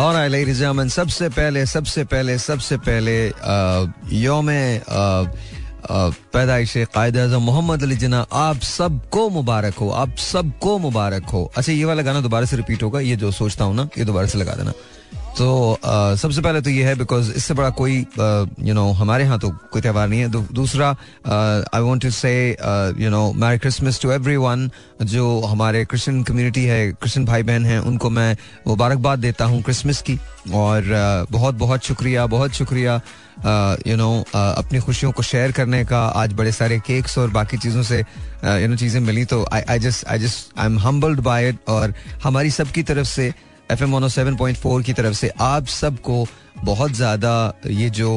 और ladies and gentlemen, सबसे पहले सबसे पहले सबसे पहले योम पैदाइश कायद अजम मोहम्मद अली जना आप सबको मुबारक हो आप सबको मुबारक हो। अच्छा ये वाला गाना दोबारा से रिपीट होगा ये जो सोचता हूँ ना ये दोबारा से लगा देना। तो सबसे पहले तो ये है बिकॉज़ इससे बड़ा कोई यू नो हमारे यहाँ तो कोई त्यौहार नहीं है। दूसरा I want to say you know merry Christmas to everyone जो हमारे क्रिश्चियन कम्युनिटी है क्रिश्चियन भाई बहन हैं, उनको मैं मुबारकबाद देता हूँ क्रिसमस की। और बहुत बहुत शुक्रिया बहुत शुक्रिया यू नो अपनी खुशियों को शेयर करने का। आज बड़े सारे केक्स और बाकी चीज़ों से यू नो चीज़ें मिली तो I I just I just I am humbled by it और हमारी सबकी तरफ़ से एफ़ एम फोर की तरफ़ से आप सबको बहुत ज़्यादा ये जो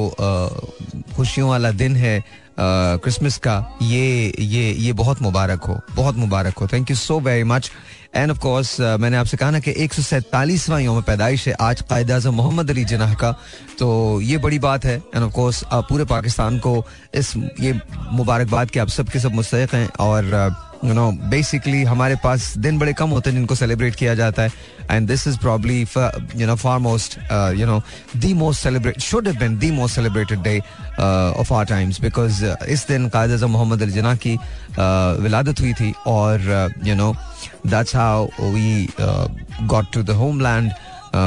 खुशियों वाला दिन है क्रिसमस का, ये ये ये बहुत मुबारक हो, बहुत मुबारक हो। Thank you so very much and of course मैंने आपसे कहा ना कि एक सौ सैतालीसवां योम पैदाइश है आज कायद अजम मोहम्मद अली जनाह का। तो ये बड़ी बात है। एंड ऑफ़ कोर्स पूरे पाकिस्तान को इस, ये मुबारकबाद के आप सब के सब मुस्तक हैं और यू नो बेसिकली हमारे पास दिन बड़े कम होते हैं जिनको सेलिब्रेट किया जाता है। And this is probably you know far most you know the most celebrate should have been the most celebrated day of our times because इस दिन कायद अजम मोहम्मद अली जना की uh, विलादत हुई थी और you know that's how we got to the homeland uh,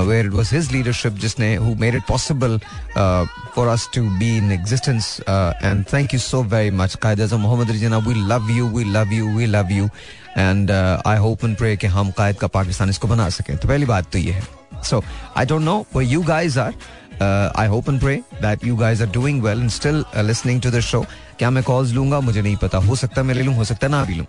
where it was his leadership just who made it possible uh, for us to be in existence. Uh, and thank you so very much, Qaid Azam Muhammad Rijana. We love you, we love you, we love you. And uh, I hope and pray कि हम कायद का पाकिस्तान इसको बना सकें तो पहली बात तो ये है So I don't know where you guys are. I hope and pray that you guys are doing well and still uh, listening to the show. क्या मैं कॉल्स लूँगा? मुझे नहीं पता। हो सकता मैं ले लूँ हो सकता ना भी लूँ।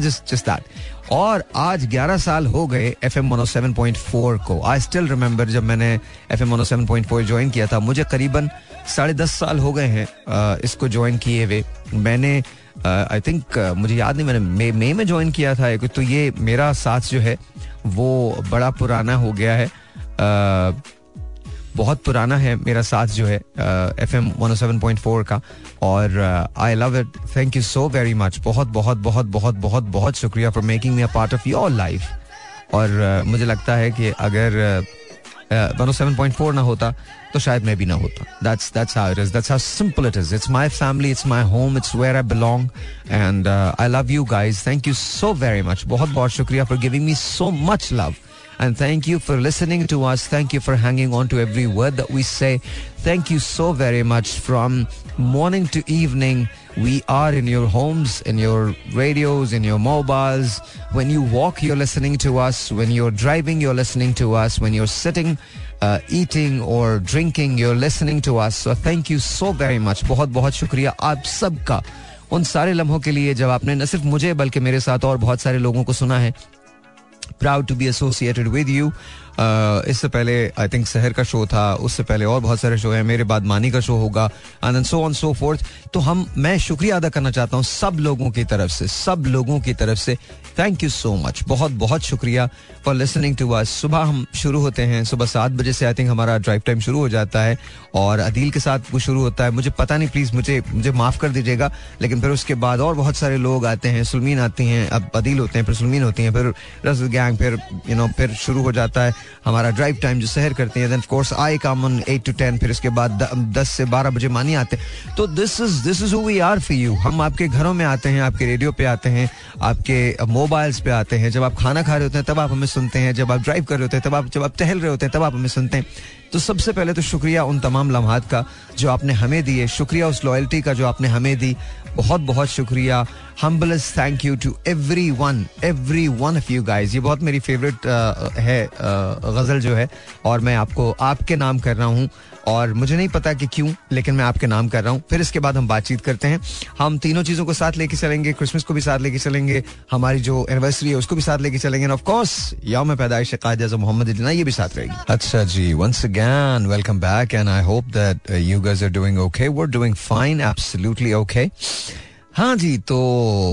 जस्ट जस्ट दैट और आज 11 साल हो गए एफ़ एम फोर को। आई स्टिल रिमेंबर जब मैंने एफ़ एम ज्वाइन किया था। मुझे करीबन साढ़े दस साल हो गए हैं uh, इसको ज्वाइन किए हुए। मैंने आई uh, थिंक uh, मुझे याद नहीं मैंने मई मे में ज्वाइन किया था तो ये मेरा साथ जो है वो बड़ा पुराना हो गया है। बहुत पुराना है मेरा साथ जो है F M one seven point four का। और I love it thank you so very much बहुत बहुत बहुत बहुत बहुत बहुत शुक्रिया for making me a part of your life और मुझे लगता है कि अगर one O seven point four ना होता तो शायद मैं भी ना होता। That's that's how it is that's how simple it is it's my family it's my home it's where I belong and I love you guys thank you so very much बहुत बहुत शुक्रिया for giving me so much love And thank you for listening to us. Thank you for hanging on to every word that we say. Thank you so very much. From morning to evening, we are in your homes, in your radios, in your mobiles. When you walk, you're listening to us. When you're driving, you're listening to us. When you're sitting, uh, eating or drinking, you're listening to us. So thank you so very much. बहुत बहुत शुक्रिया आप सबका उन सारे लम्हों के लिए जब आपने न सिर्फ़ मुझे बल्कि मेरे साथ और बहुत सारे लोगों को सुना है proud to be associated with you इससे पहले आई थिंक शहर का शो था, उससे पहले और बहुत सारे शो हैं, मेरे बाद मानी का शो होगा and so on so forth तो हम, मैं शुक्रिया अदा करना चाहता हूँ सब लोगों की तरफ़ से, सब लोगों की तरफ़ से. थैंक यू सो मच बहुत बहुत शुक्रिया फॉर लिसनिंग टू अस सुबह हम शुरू होते हैं, सुबह सात बजे से आई थिंक हमारा ड्राइव टाइम शुरू हो जाता है और अदील के साथ वो शुरू होता है। मुझे पता नहीं प्लीज़ मुझे मुझे माफ़ कर दीजिएगा, लेकिन फिर उसके बाद और बहुत सारे लोग आते हैं, सुलमीन आती हैं, अब अदील होते हैं, फिर सुलमीन होती हैं, फिर रस गैंग, फिर यू नो फिर शुरू हो जाता है हमारा ड्राइव टाइम जो शहर करते हैं। Then course I come on eight to ten फिर उसके बाद दस से बारह बजे मानी आते हैं। तो this is this is who we are for you हम आपके घरों में आते हैं, आपके रेडियो पे आते हैं, आपके मोबाइल्स पे आते हैं। जब आप खाना खा रहे होते हैं, तब आप हमें सुनते हैं। जब आप ड्राइव कर रहे होते हैं, तब आप, जब आप टहल रहे होते हैं, तब आप हमें सुनते हैं। तो सबसे पहले तो शुक्रिया उन तमाम लम्हात का जो आपने हमें दिए। शुक्रिया उस लॉयल्टी का जो आपने हमें दी। बहुत बहुत शुक्रिया। Humbleness thank you to everyone everyone of you guys ये बहुत मेरी फेवरेट है गज़ल जो है। और मैं आपको, आपके नाम कर रहा हूँ। और मुझे नहीं पता कि क्यों, लेकिन मैं आपके नाम कर रहा हूँ। फिर इसके बाद हम बातचीत करते हैं। हम तीनों चीज़ों को साथ लेके चलेंगे क्रिसमस को भी साथ लेके चलेंगे, हमारी जो एनिवर्सरी है उसको भी साथ लेके चलेंगे ऑफ़ कोर्स यौम पैदाइश कायद मोहम्मद इजना ये भी साथ रहेगी। अच्छा जी once again welcome back and I hope that you guys are doing okay we are doing fine absolutely okay हाँ जी तो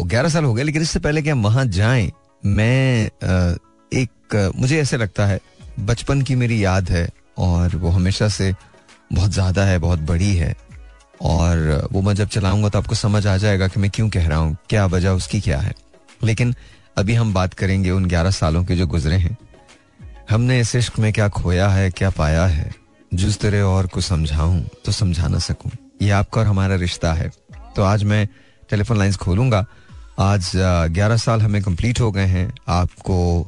ग्यारह साल हो गए, लेकिन इससे पहले कि हम वहाँ जाएँ, मैं एक, मुझे ऐसे लगता है, बचपन की मेरी याद है, और वो हमेशा से बहुत ज़्यादा है, बहुत बड़ी है। और वो मैं जब चलाऊँगा तो आपको समझ आ जाएगा कि मैं क्यों कह रहा हूँ, क्या वजह उसकी क्या है। लेकिन अभी हम बात करेंगे उन ग्यारह सालों के जो गुजरे हैं। हमने इस इश्क में क्या खोया है, क्या पाया है? जिस तेरे और को समझाऊं तो समझा ना सकूँ। ये आपका और हमारा रिश्ता है। तो आज मैं टेलीफोन लाइंस खोलूँगा। आज ग्यारह साल हमें कंप्लीट हो गए हैं। आपको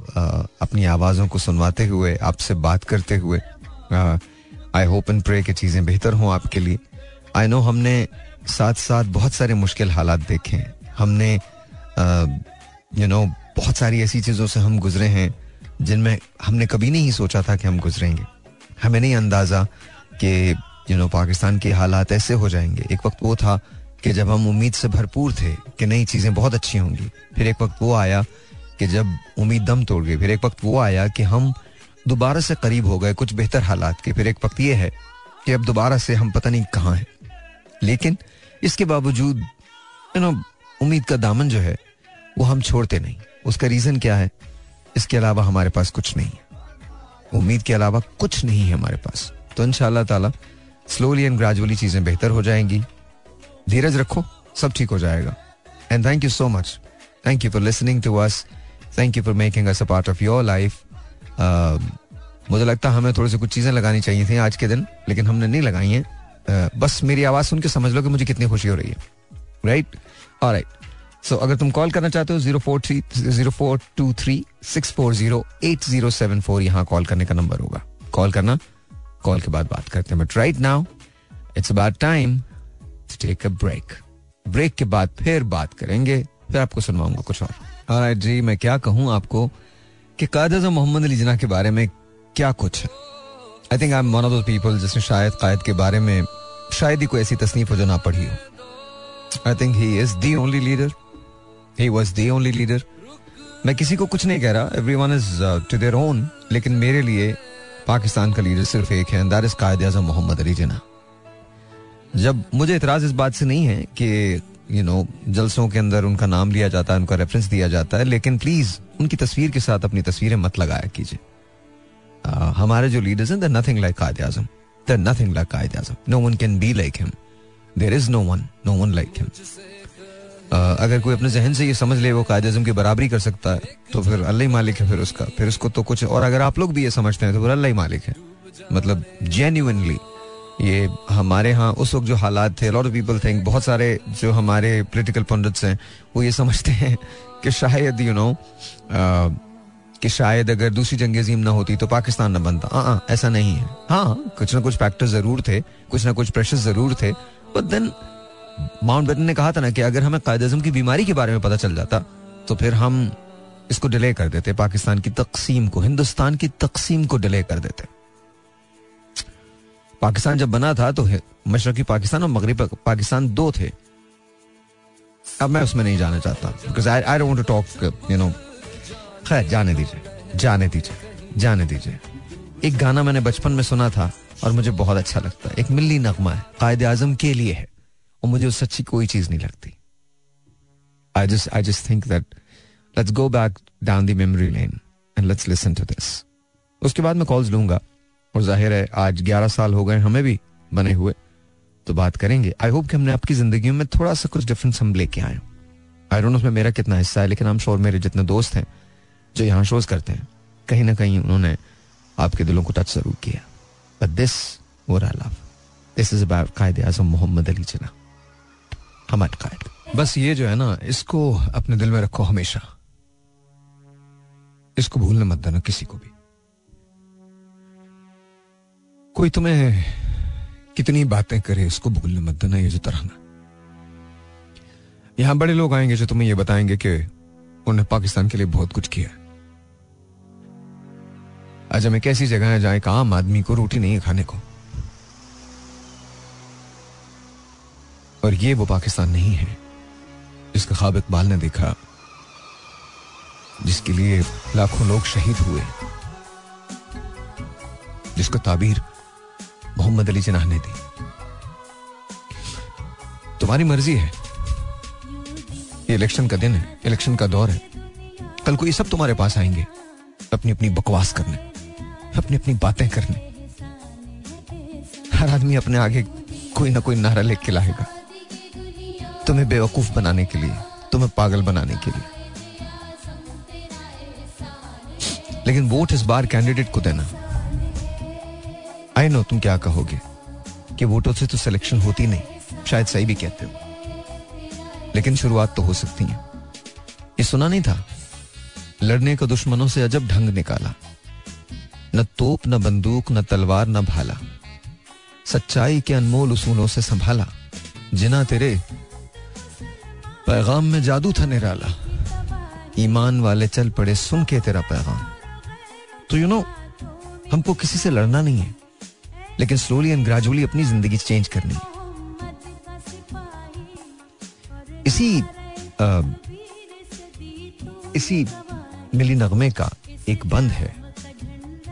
अपनी आवाज़ों को सुनवाते हुए, आपसे बात करते हुए आई होप एंड प्रे कि चीज़ें बेहतर हों आपके लिए। आई नो हमने साथ साथ बहुत सारे मुश्किल हालात देखे हैं। हमने यू नो बहुत सारी ऐसी चीज़ों से हम गुजरे हैं, जिनमें हमने कभी नहीं सोचा था कि हम गुजरेंगे। हमें नहीं अंदाज़ा कि यू नो पाकिस्तान के हालात ऐसे हो जाएँगे। एक वक्त वो था कि जब हम उम्मीद से भरपूर थे कि नई चीज़ें बहुत अच्छी होंगी, फिर एक वक्त वो आया कि जब उम्मीद दम तोड़ गई, फिर एक वक्त वो आया कि हम दोबारा से करीब हो गए कुछ बेहतर हालात के। फिर एक वक्त ये है कि अब दोबारा से हम पता नहीं कहाँ हैं। लेकिन इसके बावजूद यू नो उम्मीद का दामन जो है, वो हम छोड़ते नहीं। उसका रीज़न क्या है? इसके अलावा हमारे पास कुछ नहीं है। उम्मीद के अलावा कुछ नहीं है हमारे पास। तो इन ताला स्लोली एंड ग्रेजुअली चीज़ें बेहतर हो जाएँगी। धीरज रखो, सब ठीक हो जाएगा। And thank you so much thank you for listening to us thank you for making us a part of your life मुझे लगता है हमें थोड़ी सी कुछ चीज़ें लगानी चाहिए थी आज के दिन लेकिन हमने नहीं लगाई हैं। बस मेरी आवाज़ सुन के समझ लो कि मुझे कितनी खुशी हो रही है। राइट और राइट सो अगर तुम कॉल करना चाहते हो zero four three zero four two three six four zero eight zero seven four यहाँ कॉल करने का नंबर होगा। कॉल करना कॉल के बाद बात करते हैं। But right now it's about time take a break break के बाद फिर बात करेंगे फिर आपको सुनवाऊँगा कुछ और। Right, जी मैं क्या कहूँ आपको? कि कायद अजम मोहम्मद अली जना के बारे में क्या कुछ है? I think I am one of those people जिसने शायद कायद के बारे में शायद ही कोई ऐसी तसनीफ हो जो ना पढ़ी हो। I think he is the only leader he was the only leader मैं किसी को कुछ नहीं कह रहा। Everyone is to their own लेकिन मेरे लिए पाकिस्तान का लीडर सिर्फ़ एक है दैट इज़ कायद आज़म मोहम्मद अली जना जब मुझे इतराज इस बात से नहीं है कि यू नो जलसों के अंदर उनका नाम लिया जाता है, उनका रेफरेंस दिया जाता है, लेकिन प्लीज़ उनकी तस्वीर के साथ अपनी तस्वीरें मत लगाया कीजिए। हमारे जो लीडर्स हैं nothing like Quaid Azam there nothing like Quaid Azam no one can be like him there is no one no one like him अगर कोई अपने जहन से ये समझ ले, वो कायद अजम की बराबरी कर सकता है तो फिर अल्लाह मालिक है फिर उसका। फिर उसको तो कुछ और, अगर आप लोग भी ये समझते हैं तो फिर अल्लाह मालिक है। मतलब जेन्यूनली ये हमारे यहाँ उस वक्त जो हालात थे लॉट ऑफ़ पीपल थिंक बहुत सारे जो हमारे पोलिटिकल पंडित्स हैं, वो ये समझते हैं कि शायद यू नो कि शायद अगर दूसरी जंग अजीम ना होती तो पाकिस्तान ना बनता। हाँ ऐसा नहीं है। हाँ कुछ ना कुछ फैक्टर ज़रूर थे, कुछ ना कुछ प्रेशर ज़रूर थे बट देन माउंट बेटन ने कहा था ना कि अगर हमें कायद की बीमारी के बारे में पता चल जाता तो फिर हम इसको डिले कर देते, पाकिस्तान की तकसीम को, हिंदुस्तान की तकसीम को डिले कर देते। पाकिस्तान जब बना था तो मशरकी पाकिस्तान और मगरबी पाकिस्तान दो थे। अब मैं उसमें नहीं जाना चाहता because I I don't talk you know खैर, जाने दीजिए जाने दीजिए जाने दीजिए। एक गाना मैंने बचपन में सुना था और मुझे बहुत अच्छा लगता है। एक मिल्ली नगमा है, कायद आज़म के लिए है, और मुझे उससे अच्छी कोई चीज़ नहीं लगती। I just I just think that let's go back down the memory lane and let's listen to this उसके बाद मैं कॉल्स लूँगा। और ज़ाहिर है आज ग्यारह साल हो गए हमें भी बने हुए। तो बात करेंगे। आई होप कि हमने आपकी ज़िंदगी में थोड़ा सा कुछ डिफरेंस हम लेके आए आई डोंट उसमें मेरा कितना हिस्सा है, लेकिन हम शोर मेरे जितने दोस्त हैं जो यहाँ शोज़ करते हैं, कहीं ना कहीं उन्होंने आपके दिलों को टच ज़रूर किया। But this love this is about Quaid Azam Mohammad Ali Jinnah हमारे कायद। बस ये जो है ना, इसको अपने दिल में रखो हमेशा। इसको भूलने मत देना किसी को भी। कोई तुम्हें कितनी बातें करे, इसको भूलने मत देना, ये जो तरह ना यहाँ बड़े लोग आएँगे जो तुम्हें ये बताएँगे कि उन्होंने पाकिस्तान के लिए बहुत कुछ किया। आज हम एक ऐसी जगह है जहाँ एक आम आदमी को रोटी नहीं है खाने को। और ये वो पाकिस्तान नहीं है, जिसका खाब इकबाल ने देखा, जिसके लिए लाखों लोग शहीद हुए, जिसको ताबीर मोहम्मद अली जिनाह ने दी। तुम्हारी मर्ज़ी है। ये इलेक्शन का दिन है, इलेक्शन का दौर है। कल को ये सब तुम्हारे पास आएँगे। अपनी अपनी बकवास करने अपनी अपनी बातें करने। हर आदमी अपने आगे कोई ना कोई नारा लेके लाएगा। तुम्हें बेवकूफ़ बनाने के लिए, तुम्हें पागल बनाने के लिए। लेकिन वोट इस बार कैंडिडेट को देना। आई नो तुम क्या कहोगे? कि वोटों से तो सिलेक्शन होती नहीं। शायद सही भी कहते हो। लेकिन शुरुआत तो हो सकती है। ये सुना नहीं था? लड़ने को दुश्मनों से अजब ढंग निकाला। न तोप, न बंदूक, न तलवार, न भाला। सच्चाई के अनमोल उसूलों से संभाला। जिना तेरे पैगाम में जादू था निराला। ईमान वाले चल पड़े सुन के तेरा पैगाम। तो यू नो हमको किसी से लड़ना नहीं है। लेकिन स्लोली एंड ग्रेजुअली अपनी ज़िंदगी चेंज करनी। इसी आ, इसी मिली नगमे का एक बंद है।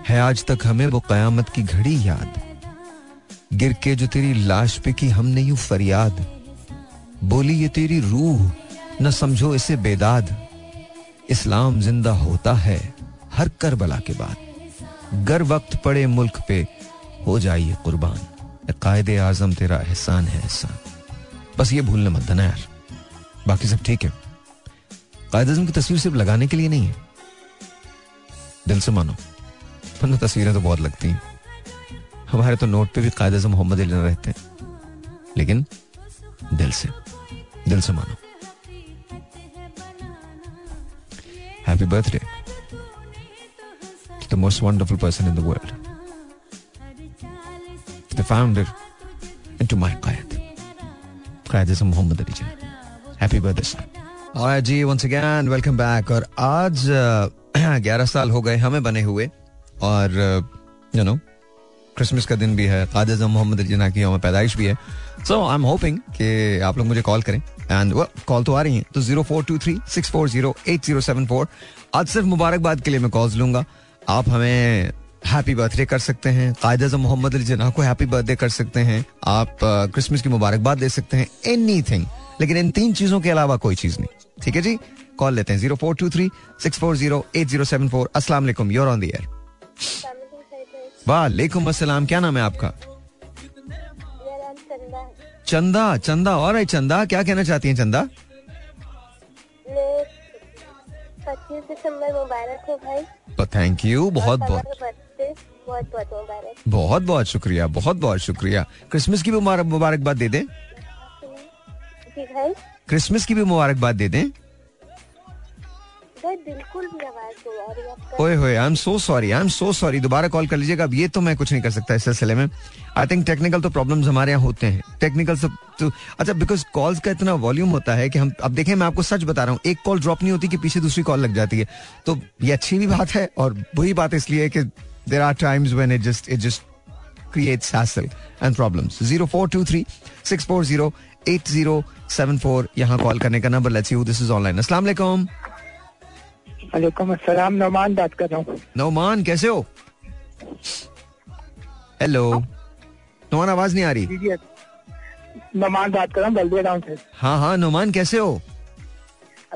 है आज तक हमें वो कयामत की घड़ी याद। गिर के जो तेरी लाश पे की हमने यू फरियाद। बोली ये तेरी रूह न समझो इसे बेदाद। इस्लाम ज़िंदा होता है हर करबला के बाद। गर वक्त पड़े मुल्क पे हो जाइए कुर्बान। कायदे आज़म तेरा एहसान है एहसान। बस ये भूलने मत देना यार। बाकी सब ठीक है। कायद आज़म की तस्वीर सिर्फ़ लगाने के लिए नहीं है। दिल से मानो। वरना तस्वीरें तो बहुत लगती हैं। हमारे तो नोट पे भी कायद आज़म मोहम्मद अली रहते हैं। लेकिन दिल से दिल से मानो। Happy birthday the most wonderful person in the world founder, and to my Qayed. Qayed is Muhammad Ali Jan. Happy birthday, son. Alright जी once again welcome back और आज ग्यारह साल हो गए हमें बने हुए और यू नो क्रिसमस का दिन भी है काद मोहम्मद जना की यौम पैदाइश भी है सो आई एम होपिंग कि आप लोग मुझे कॉल करें एंड वो कॉल तो आ रही हैं तो zero four two three six four zero eight zero seven four आज सिर्फ़ मुबारकबाद के लिए मैं कॉल्स लूँगा आप हमें हैप्पी बर्थडे कर सकते हैं। कायद अजम मोहम्मद अली जना को हैप्पी बर्थडे कर सकते हैं। आप क्रिसमस की मुबारकबाद दे सकते हैं। एनी थिंग लेकिन इन तीन चीज़ों के अलावा कोई चीज़ नहीं। ठीक है जी? कॉल लेते हैं zero four two three six four zero eight zero seven four. असला योर ऑन दी एयर वालेकुम अस्सलाम। क्या नाम है आपका? चंदा। चंदा। और चंदा। क्या कहना चाहती हैं चंदा? पच्चीस दिसंबर मुबारक हो भाई। थैंक यू बहुत बहुत बहुत बहुत मुबारक बहुत बहुत शुक्रिया बहुत बहुत शुक्रिया। क्रिसमस की भी मुबारकबाद दे दें? क्रिसमस की भी मुबारकबाद दे दें? बिल्कुल ओए होए I am so sorry I am so sorry दोबारा कॉल कर लीजिएगा। अब ये तो मैं कुछ नहीं कर सकता इस सिलसिले में। आई थिंक टेक्निकल तो प्रॉब्लम्स हमारे यहाँ होते हैं। टेक्निकल सब तो अच्छा बिकॉज़ कॉल्स का इतना वॉल्यूम होता है कि हम अब देखें मैं आपको सच बता रहा हूँ एक कॉल ड्रॉप नहीं होती कि पीछे दूसरी कॉल लग जाती है। तो ये अच्छी भी बात है और बुरी बात इसलिए कि there are times when it just it just creates hassle and problems. 0423 640 8074 यहाँ कॉल करने का number let's you this is online अस्सलाम वालेकुम वालेकुम अस्सलाम नौमान बात कर रहा हूँ नौमान कैसे हो हेलो नौमान आवाज़ नहीं आ रही नौमान बात कर रहा हूँ बल्दिया गाँव से हाँ हाँ नौमान कैसे हो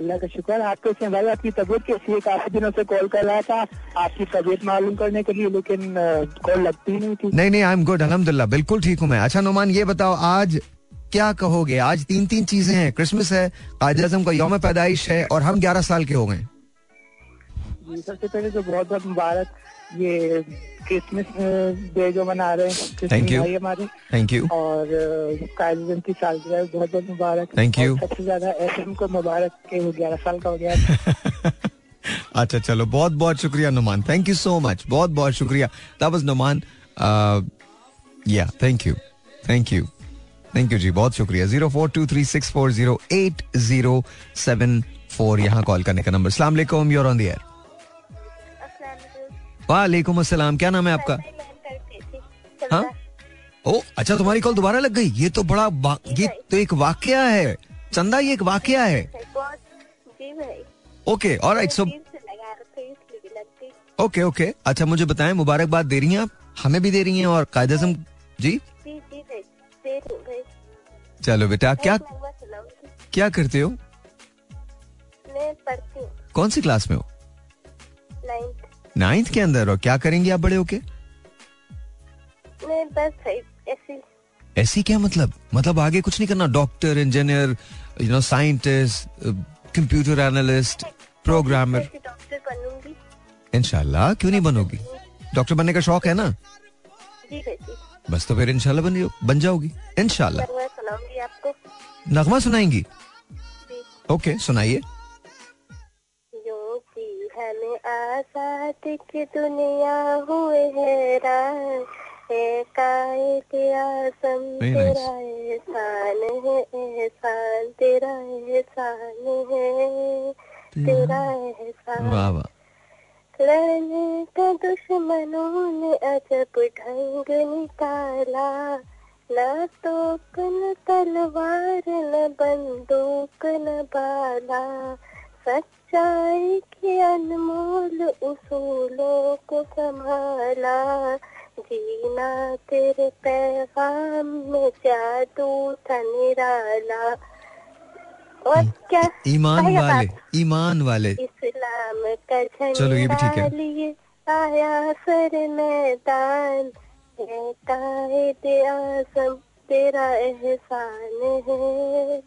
अल्लाह का शुक्र आपको भाई, आपकी तबीयत कैसी है? काफ़ी दिनों से कॉल कर रहा था। आपकी तबीयत मालूम करने के लिए, लेकिन कॉल लगती नहीं थी। नहीं नहीं आई एम गुड अलहमदुल्ला, बिल्कुल ठीक हूँ मैं। अच्छा नुमान, ये बताओ, आज क्या कहोगे? आज तीन तीन चीज़ें हैं। क्रिसमस है कायद आज़म का यौम पैदाइश है, और हम ग्यारह साल के हो गए। जी सबसे पहले तो बहुत बहुत मुबारक ये क्रिसमस डे जो मना रहे हैं। थैंक यू हमारे। थैंक यू और कायदम की सालगिरह बहुत बहुत मुबारक। थैंक यू सबसे ज़्यादा एफएम को मुबारक के वो ग्यारह साल का हो गया। अच्छा चलो बहुत बहुत शुक्रिया Numan. Thank you so much बहुत बहुत शुक्रिया। दैट वाज नुमान या thank you thank you thank you जी बहुत शुक्रिया। Zero four two three six four zero eight zero seven four यहाँ कॉल करने का नंबर। सलाम यूर ऑन द एयर वालेकुम अस्सलाम क्या नाम है आपका? हाँ? ओ अच्छा तुम्हारी कॉल दोबारा लग गई? ये तो बड़ा ये तो एक वाकया है। चंदा ये एक वाकया है। ओके और सो ओके ओके। अच्छा मुझे बताएँ मुबारकबाद दे रही हैं आप? हमें भी दे रही हैं और कायद आज़म जी? चलो बेटा क्या क्या करते हो? मैं पढ़ती कौन सी क्लास में हो? नाइन्थ के अंदर और क्या करेंगे आप बड़े होके? ऐसी। क्या मतलब? मतलब आगे कुछ नहीं करना? Doctor engineer you know scientist computer analyst programmer इनशाला क्यों नहीं बनोगी? डॉक्टर बनने का शौक है ना? जी बस तो फिर इनशाला बन बन जाओगी। इनशाला नगमा सुनाएँगी? ओके सुनाइए। भी आज़ाद की दुनिया हुए हैरान। है कायद आज़म तेरा एहसान है एहसान तेरा एहसान है। तेरा एहसान। लड़ने का दुश्मनों ने अजब ढंग निकाला। न तोप न तलवार न बंदूक न बाला। सच्चाई के अनमोल उसूलों को संभाला। जीना तेरे पैगाम में जादू था निराला। और क्या ईमान वाले ईमान वाले। इस्लाम का चलो, ये भी ठीक है। आया सर मैदान। है आज़म तेरा एहसान है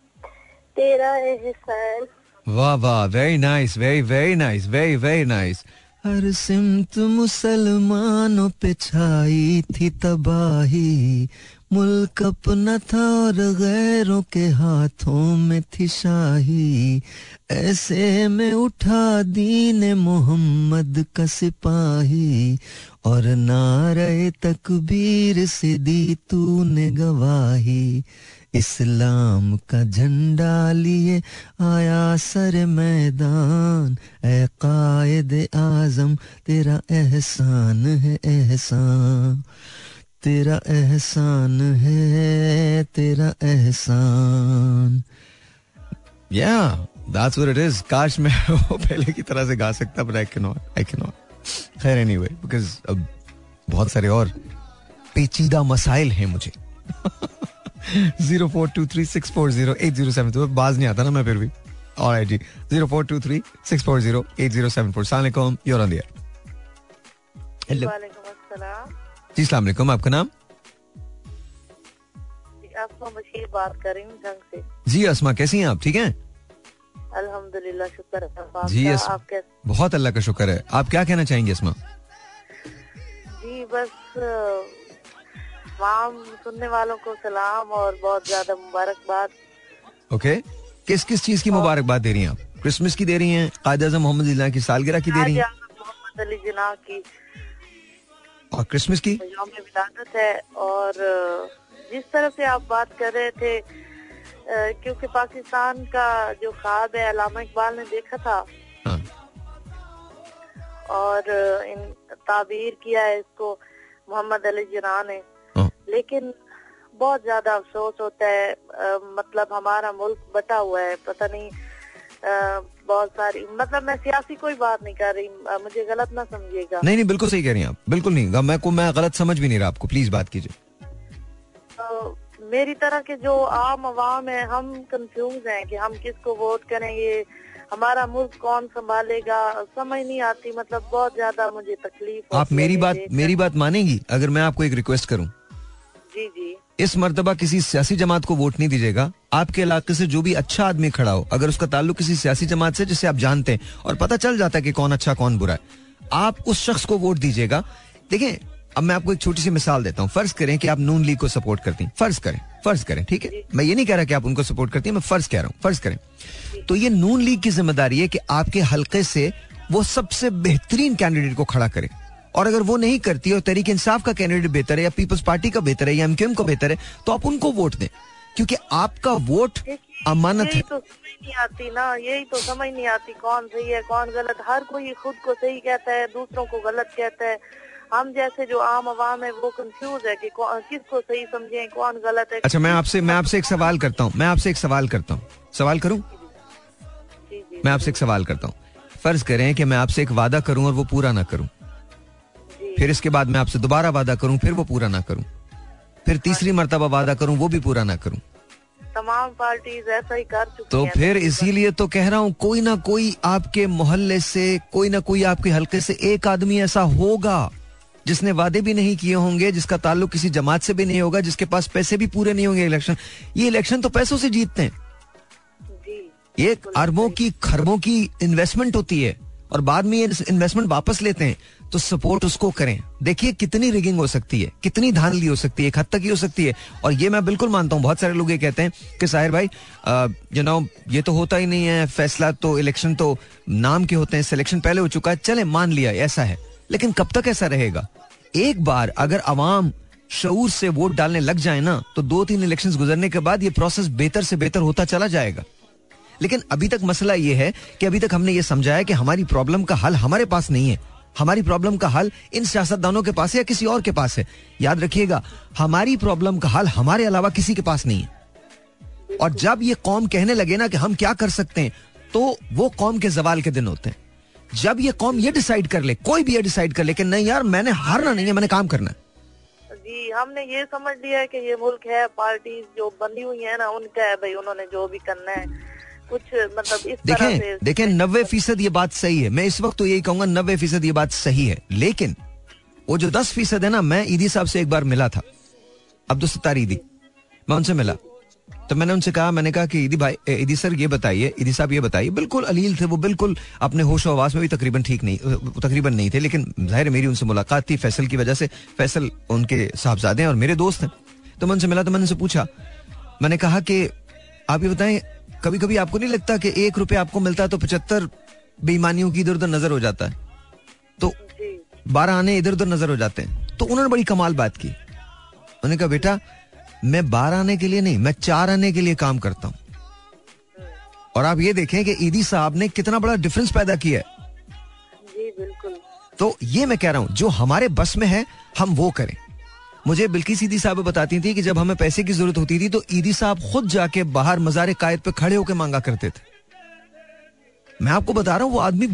तेरा एहसान। वाह वाह very nice very very nice very very nice हर सिमत मुसलमानों पे छाई थी तबाही। मुल्क अपना था और गैरों के हाथों में थी शाही। ऐसे में उठा दीन मोहम्मद का सिपाही। और नारे तकबीर से दी तूने गवाही। इस्लाम का झंडा लिए आया सर मैदान। ए कायद आज़म, तेरा एहसान है एहसान। तेरा एहसान है, तेरा एहसान। या दैट्स व्हाट इट इज़ काश मैं वो पहले की तरह से गा सकता but I can not I can not खैर एनीवे बिकॉज़ अब बहुत सारे और पेचीदा मसाइल हैं मुझे। Zero four two three six four zero eight zero seven तो बाज नहीं आता ना मैं फिर भी। और जी। Zero four two three six four zero eight zero seven four सलाम योर ऑन दियर हेलो जी सलाम आपका नाम? बशीर बात कर रही हूँ जी असमा कैसी हैं आप? ठीक हैं? अल्हम्दुलिल्लाह शुक्र है। जी, अस- आप कैसे बहुत अल्लाह का शुक्र है। आप क्या कहना चाहेंगे असमा? जी बस तमाम सुनने वालों को सलाम और बहुत ज़्यादा मुबारकबाद। ओके किस किस चीज़ की मुबारकबाद दे रही हैं आप? क्रिसमस की दे रही हैं? कायद आज़म मोहम्मद जिला की सालगिरह की दे रही हैं? मोहम्मद अली जिना की। और क्रिसमस की? विलादत है और जिस तरह से आप बात कर रहे थे क्योंकि पाकिस्तान का जो ख्वाब है अलामा इकबाल ने देखा था। हाँ। और इन ताबीर किया है इसको मोहम्मद अली जिना ने। लेकिन बहुत ज़्यादा अफसोस होता है अ, मतलब हमारा मुल्क बटा हुआ है पता नहीं अ, बहुत सारी मतलब मैं सियासी कोई बात नहीं कर रही अ, मुझे गलत ना समझिएगा। नहीं नहीं बिल्कुल सही कह रही हैं आप बिल्कुल नहीं मैं को मैं गलत समझ भी नहीं रहा आपको प्लीज़ बात कीजिए। मेरी तरह के जो आम आवाम है हम कंफ्यूज हैं कि हम किसको वोट करें ये हमारा मुल्क कौन संभालेगा समझ नहीं आती मतलब बहुत ज़्यादा मुझे तकलीफ़ आप मेरी बात मेरी। बात मानेंगी? अगर मैं आपको एक रिक्वेस्ट करूँ जी जी। इस मरतबा किसी सियासी जमात को वोट नहीं दीजिएगा। आपके इलाके से जो भी अच्छा आदमी खड़ा हो अगर उसका ताल्लुक किसी सियासी जमात से जिसे आप जानते हैं और पता चल जाता है कि कौन अच्छा कौन बुरा है आप उस शख्स को वोट दीजिएगा। देखिए अब मैं आपको एक छोटी सी मिसाल देता हूँ। फ़र्ज़ करें कि आप नून लीग को सपोर्ट करती हैं। फ़र्ज़ करें फ़र्ज़ करें ठीक है? मैं ये नहीं कह रहा कि आप उनको सपोर्ट करती हैं मैं फ़र्ज़ कह रहा हूँ फ़र्ज़ करें। तो ये नून लीग की ज़िम्मेदारी है कि आपके हल्के से वो सबसे बेहतरीन कैंडिडेट को खड़ा करे। और अगर वो नहीं करती है और तरीके इंसाफ का कैंडिडेट बेहतर है या पीपल्स पार्टी का बेहतर है या एमक्यूएम का बेहतर है तो आप उनको वोट दें। क्योंकि आपका वोट अमानत है। तो समझ नहीं आती ना यही तो समझ नहीं आती कौन सही है कौन गलत। हर कोई खुद को सही कहता है दूसरों को गलत कहता है। हम जैसे जो आम आवाम है वो कंफ्यूज है कि किसको सही समझे कौन गलत है। अच्छा मैं आपसे मैं आपसे एक सवाल करता हूँ मैं आपसे एक सवाल करता हूँ। सवाल करूँ? मैं आपसे एक सवाल करता हूँ। फ़र्ज़ करें कि मैं आपसे एक वादा करूँ और वो पूरा ना करूँ। फिर इसके बाद मैं आपसे दोबारा वादा करूँ फिर वो पूरा ना करूँ। फिर तीसरी मरतबा वादा करूँ वो भी पूरा ना करूँ। तमाम पार्टीज़ ऐसा ही कर चुकी तो हैं। फिर इसीलिए तो कह रहा हूँ कोई ना कोई आपके मोहल्ले से कोई ना कोई आपके हल्के से एक आदमी ऐसा होगा जिसने वादे भी नहीं किए होंगे जिसका ताल्लुक किसी जमात से भी नहीं होगा जिसके पास पैसे भी पूरे नहीं होंगे इलेक्शन। ये इलेक्शन तो पैसों से जीतते हैं। ये अरबों की खरबों की इन्वेस्टमेंट होती है। और बाद में ये इन्वेस्टमेंट वापस लेते हैं तो सपोर्ट उसको करें। देखिए कितनी रिगिंग हो सकती है, कितनी धांधली हो सकती है, एक हद तक ही हो सकती है। और ये मैं बिल्कुल मानता हूँ, बहुत सारे लोग ये कहते हैं कि साहिर भाई यू नो ये तो होता ही नहीं है, फैसला तो इलेक्शन तो नाम के होते हैं सिलेक्शन पहले हो चुका है, चले, मान लिया, ऐसा है। लेकिन कब तक ऐसा रहेगा? एक बार अगर अवाम शऊर से वोट डालने लग जाए ना तो दो तीन इलेक्शन गुजरने के बाद ये प्रोसेस बेहतर से बेहतर होता चला जाएगा। लेकिन अभी तक मसला ये है कि अभी तक हमने ये समझाया कि हमारी प्रॉब्लम का हल हमारे पास नहीं है। हमारी प्रॉब्लम का हल इन सियासतदानों के पास है या किसी और के पास है? याद रखिएगा, हमारी प्रॉब्लम का हल हमारे अलावा किसी के पास नहीं है। और जब ये कौम कहने लगे ना कि हम क्या कर सकते हैं तो वो कौम के जवाल के दिन होते हैं। जब ये कौम ये डिसाइड कर ले, कोई भी ये डिसाइड कर ले कि नहीं यार, मैंने हारना नहीं है, मैंने काम करना जी, हमने ये समझ लिया है कि ये मुल्क है पार्टी जो बनी हुई है ना, उनका है भाई, उन्होंने जो भी करना है। कुछ मतलब इस तरह से। देखें देखें नब्बे फ़ीसद ये बात सही है। मैं इस वक्त तो यही कहूँगा नब्बे फ़ीसद ये बात सही है। लेकिन वो जो दस फ़ीसद है ना मैं ईदी साहब से एक बार मिला था अब्दुल सत्तार ईदी। मैं उनसे मिला। तो मैंने उनसे कहा मैंने कहा कि ईदी भाई ईदी सर ये बताइए ईदी साहब ये बताइए। बिल्कुल अलील थे वो बिल्कुल अपने होश आवाज़ में भी तकरीबन ठीक नहीं तकरीबन नहीं थे लेकिन ज़ाहिर मेरी उनसे मुलाकात थी फैसल की वजह से फैसल उनके साहबजादे हैं और मेरे दोस्त हैं। तो मैं उनसे मिला तो मैंने उनसे पूछा मैंने कहा कि आप ये बताएँ कभी कभी आपको नहीं लगता कि एक रुपया आपको मिलता है तो पचहत्तर बेईमानियों की इधर उधर नज़र हो जाता है? तो बारह आने इधर उधर नज़र हो जाते हैं। तो उन्होंने बड़ी कमाल बात की। उन्होंने कहा बेटा मैं बारह आने के लिए नहीं मैं चार आने के लिए काम करता हूँ। और आप ये देखें कि ईदी साहब ने कितना बड़ा डिफरेंस पैदा किया है। जी बिल्कुल। तो ये मैं कह रहा हूँ जो हमारे बस में है हम वो करें। मुझे बिल्कि सीधी साहब बताती थी कि जब हमें पैसे की ज़रूरत होती थी तो ईदी साहब खुद जाके बाहर मजार कायद पे खड़े होकर मांगा करते थे। मैं आपको बता रहा हूँ वो आदमी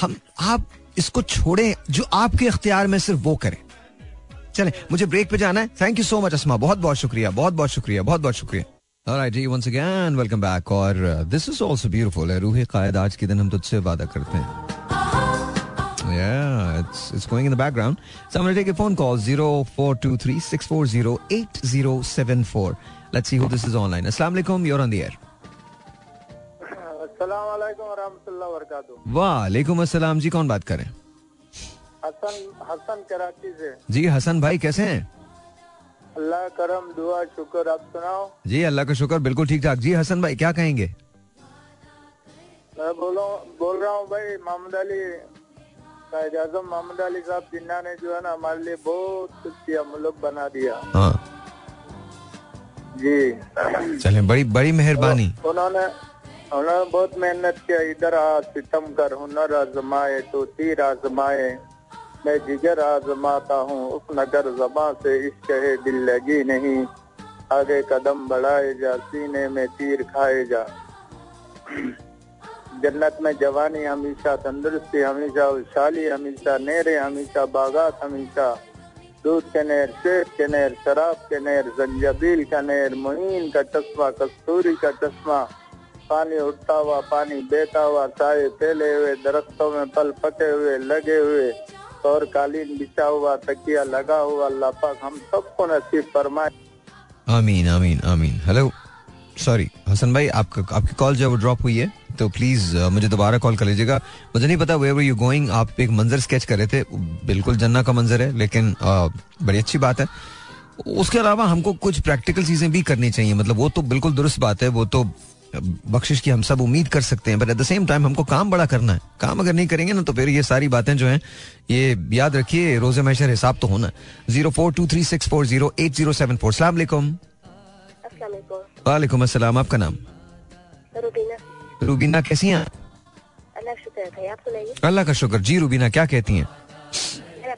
हम आप इसको छोड़ें जो आपके अख्तियार में सिर्फ़ वो करें। चले मुझे ब्रेक पे जाना है। Thank you so much Asma बहुत बहुत शुक्रिया बहुत बहुत शुक्रिया बहुत बहुत शुक्रिया। Alright, once again welcome back कायद आज के दिन हम तुझसे वादा करते हैं। Yeah, it's it's going in the background. So I'm going to take a phone call 0423-640-8074. Let's see who this is online. Assalamu alaikum, you're on the air. वालेकुम अस्सलाम जी कौन बात कर हसन हसन कराची से जी हसन भाई कैसे हैं अल्लाह करम दुआ शुक्र आप सुनाओ जी अल्लाह का शुक्र बिल्कुल ठीक ठाक जी हसन भाई क्या कहेंगे मैं बोलो बोल रहा हूँ भाई मोहम्मद अली कायद आज़म मोहम्मद अली साहब जिन्ना ने जो है ना हमारे लिए बहुत कुछ किया मुल्क बना दिया। हाँ। जी। चलें बड़ी बड़ी मेहरबानी। उन्होंने उन्होंने बहुत मेहनत किया इधर आ सितम कर हुनर आजमाए तो तीर आजमाए। मैं जिगर आजमाता हूँ उस नगर जबा से इश्क है दिल लगी नहीं। आगे कदम बढ़ाए जा सीने में तीर खाए जा। जन्नत में जवानी हमेशा, तंदुरुस्ती हमेशा खुशहाली हमेशा, नेरे हमेशा, बागात हमेशा, दूध के नहर शेर के नेर, शराब के नहर जंजबील का नहर मुहीन का चश्मा, कस्तूरी का चश्मा, पानी उठता हुआ, पानी बहता हुआ साए फैले हुए, दरख्तों में फल पके हुए, लगे हुए और कालीन बिछा हुआ, तकिया लगा हुआ, अल्लाह पाक हम सबको नसीब फरमाए। आमीन आमीन आमीन। हेलो। सॉरी हसन भाई आपका आपकी कॉल जब ड्रॉप हुई है तो प्लीज़ मुझे दोबारा कॉल कर लीजिएगा। मुझे नहीं पता वेयर यू गोइंग आप एक मंजर स्केच कर रहे थे बिल्कुल जन्ना का मंजर है लेकिन अ, बड़ी अच्छी बात है। उसके अलावा हमको कुछ प्रैक्टिकल चीज़ें भी करनी चाहिए मतलब वो तो बिल्कुल दुरुस्त बात है वो तो बख्शिश की हम सब उम्मीद कर सकते हैं but at the same time हमको काम बड़ा करना है। काम अगर नहीं करेंगे ना तो फिर ये सारी बातें जो हैं ये याद रखिए रोज़े मैशर हिसाब तो होना। Zero four two three six four zero eight zero seven four सलाम वालेकुम अस्सलाम आपका नाम? रुबीना। रूबीना कैसी हैं अल्लाह का शुक्र है आप सुनाइए। अल्लाह का शुक्र। जी रूबीना क्या कहती हैं? है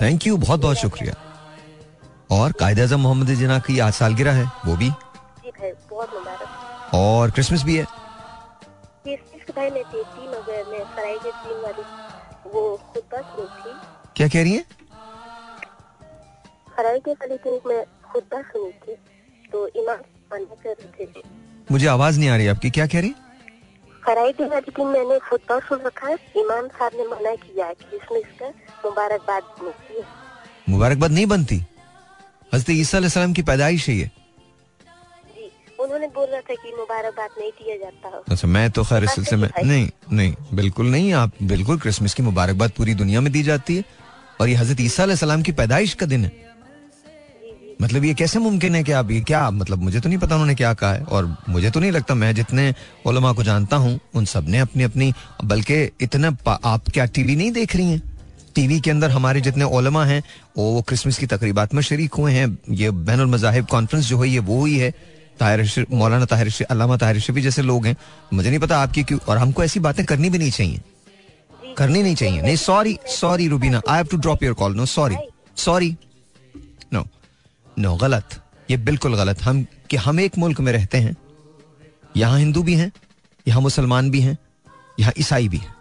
थैंक यू बहुत बहुत शुक्रिया। और कायद अजम मोहम्मद जिना की आज सालगिरह है वो भी? जी भाई बहुत मुबारक। और क्रिसमस भी है? थी क्या कह रही हैं? तो इमाम मना कर रहे थे। मुझे आवाज़ नहीं आ रही आपकी। क्या कह रही? वाली दिन मैंने खुद बस सुन रखा है। इमाम साहब ने मना किया कि इसमें इसका मुबारकबाद नहीं है। मुबारकबाद नहीं बनती? हज़रत ईसा की पैदाइश है ये। उन्होंने बोला बोल रहा था कि मुबारकबाद नहीं दिया जाता हो। अच्छा मैं तो खैर इस सिलसिले में नहीं नहीं बिल्कुल नहीं। आप बिल्कुल क्रिसमस की मुबारकबाद पूरी दुनिया में दी जाती है। और ये हज़रत ईसा की पैदाइश का दिन है। मतलब ये कैसे मुमकिन है कि आप, ये क्या मतलब मुझे तो नहीं पता उन्होंने क्या कहा है, और मुझे तो नहीं लगता, मैं जितने ओलमा को जानता हूँ, उन सबने अपनी अपनी बल्कि इतना आप क्या टीवी नहीं देख रही हैं? टीवी के अंदर हमारे जितने ओलमा हैं, वो क्रिसमस की तकरीबात में शरीक हुए हैं, ये बैन मजाहिब कॉन्फ्रेंस जो हुई है, वो ही है। ताहिर मौलाना ताहिर अल्लामा ताहिर अशरफी जैसे लोग हैं। मुझे नहीं पता आपकी क्यों, और हमको ऐसी बातें करनी भी नहीं चाहिए। करनी नहीं चाहिए। नहीं sorry sorry Rubina I have to drop your call no sorry sorry no गलत। ये बिल्कुल गलत। हम, कि हम एक मुल्क में रहते हैं, यहाँ हिंदू भी हैं, यहाँ मुसलमान भी हैं, यहाँ ईसाई भी हैं,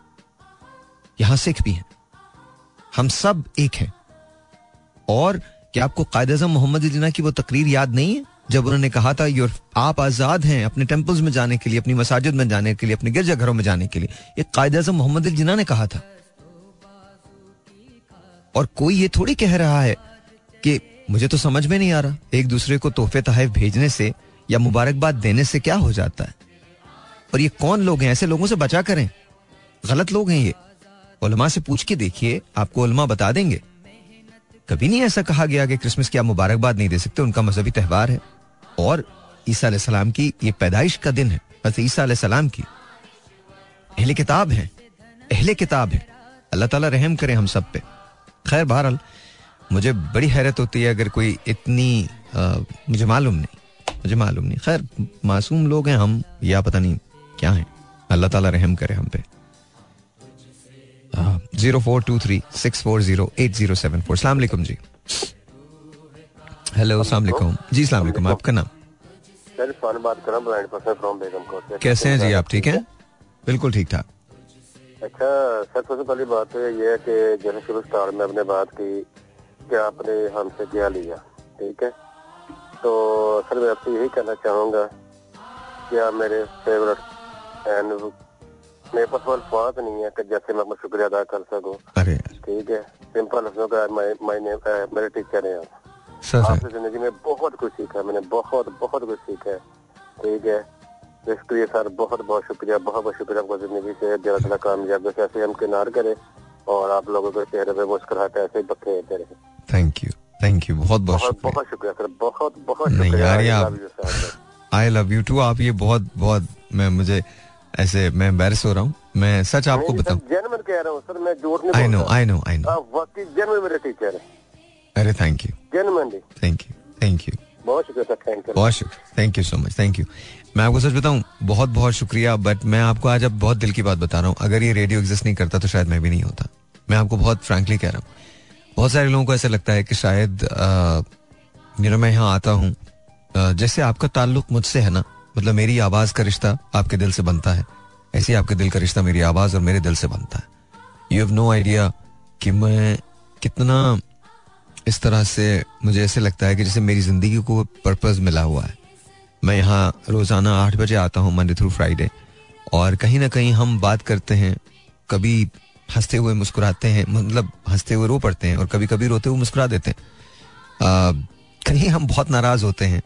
यहाँ सिख भी हैं। हम सब एक हैं। और क्या आपको कायद अजम मोहम्मद जिना की वो तकरीर याद नहीं है? जब उन्होंने कहा था योर आप आज़ाद हैं अपने टेम्पल्स में जाने के लिए, अपनी मसाजिद में जाने के लिए, अपने गिरजाघरों में जाने के लिए। ये कायद अजम मोहम्मद जिना ने कहा था। और कोई ये थोड़ी कह रहा है कि मुझे तो समझ में नहीं आ रहा। एक दूसरे को तोहफे तहफ भेजने से या मुबारकबाद देने से क्या हो जाता है? और ये कौन लोग हैं? ऐसे लोगों से बचा करें। गलत लोग हैं ये। उलमा से पूछ के देखिए, आपको उलमा बता देंगे। कभी नहीं ऐसा कहा गया कि क्रिसमस की आप मुबारकबाद नहीं दे सकते, उनका मजहबी त्यौहार है। और ईसा सलाम की ये पैदाइश का दिन है। हज़रत ईसा सलाम की। अहले किताब है। अहले किताब है। अल्लाह ताला रहम करे हम सब पे। खैर बहरहाल मुझे बड़ी हैरत होती है अगर कोई इतनी आ, मुझे मालूम नहीं मुझे मालूम नहीं। खैर मासूम लोग हैं हम या पता नहीं क्या हैं। अल्लाह ताला रहम करे हम पे। Zero four two three six four zero eight zero seven four. सलाम जी। हेलो सलाम जी सलाम आपका नाम? कैसे हैं जी आप? ठीक हैं? बिल्कुल ठीक ठाक। अच्छा सर सबसे पहली बात तो ये है कि जैसे शुरू स्टार में आपने बात की कि आपने हमसे क्या लिया ठीक है? तो सर मैं आपसे यही कहना चाहूँगा कि आप मेरे फेवरेट एंड मेरे पास वो अल्फाज नहीं है कि जैसे मैं अपना शुक्रिया अदा कर सकूँ। ठीक है? सिंपल लफ्जों का मेरे टीचर हैं आप। आपसे ज़िंदगी में बहुत कुछ सीखा मैंने बहुत बहुत कुछ सीखा है। ठीक है? इसके लिए सर बहुत बहुत शुक्रिया बहुत बहुत शुक्रिया आपको ज़िंदगी से अल्लाह ताला कामयाब ऐसे हम किनार करे और आप लोगों के चेहरे पे मुस्कुराहट ऐसे ही बखे देते रहे। थैंक यू थैंक यू बहुत बहुत शुक्रिया। बहुत शुक्रिया सर। बहुत बहुत नहीं यार, ये आप-. आई लव यू टू आप ये बहुत बहुत मैं मुझे ऐसे मैं एम्बेरस हो रहा हूँ। मैं सच आपको बताऊँ। बताऊँ कह रहा हूँ सर। मैं झूठ नहीं I know I know I know मेरे टीचर है। अरे thank you thank you thank you बहुत शुक्रिया सर थैंक यू बहुत शुक्रिया। Thank you so much thank you मैं आपको सच बताऊँ बहुत बहुत शुक्रिया बट मैं आपको आज अब बहुत दिल की बात बता रहा हूँ। अगर ये रेडियो एग्जिस्ट नहीं करता तो शायद मैं भी नहीं होता। मैं आपको बहुत फ्रैंकली कह रहा हूँ। बहुत सारे लोगों को ऐसा लगता है कि शायद नो, मैं यहाँ आता हूँ। जैसे आपका ताल्लुक मुझसे है ना मतलब मेरी आवाज़ का रिश्ता आपके दिल से बनता है। ऐसे ही आपके दिल का रिश्ता मेरी आवाज़ और मेरे दिल से बनता है। यू हैव नो आइडिया कि मैं कितना इस तरह से, मुझे ऐसे लगता है कि जैसे मेरी ज़िंदगी को पर्पज मिला हुआ है। मैं यहाँ रोज़ाना आठ बजे आता हूँ मंडे थ्रू फ्राइडे और कहीं ना कहीं हम बात करते हैं, कभी हँसते हुए मुस्कुराते हैं मतलब हँसते हुए रो पड़ते हैं और कभी कभी रोते हुए मुस्कुरा देते हैं। कहीं हम बहुत नाराज़ होते हैं,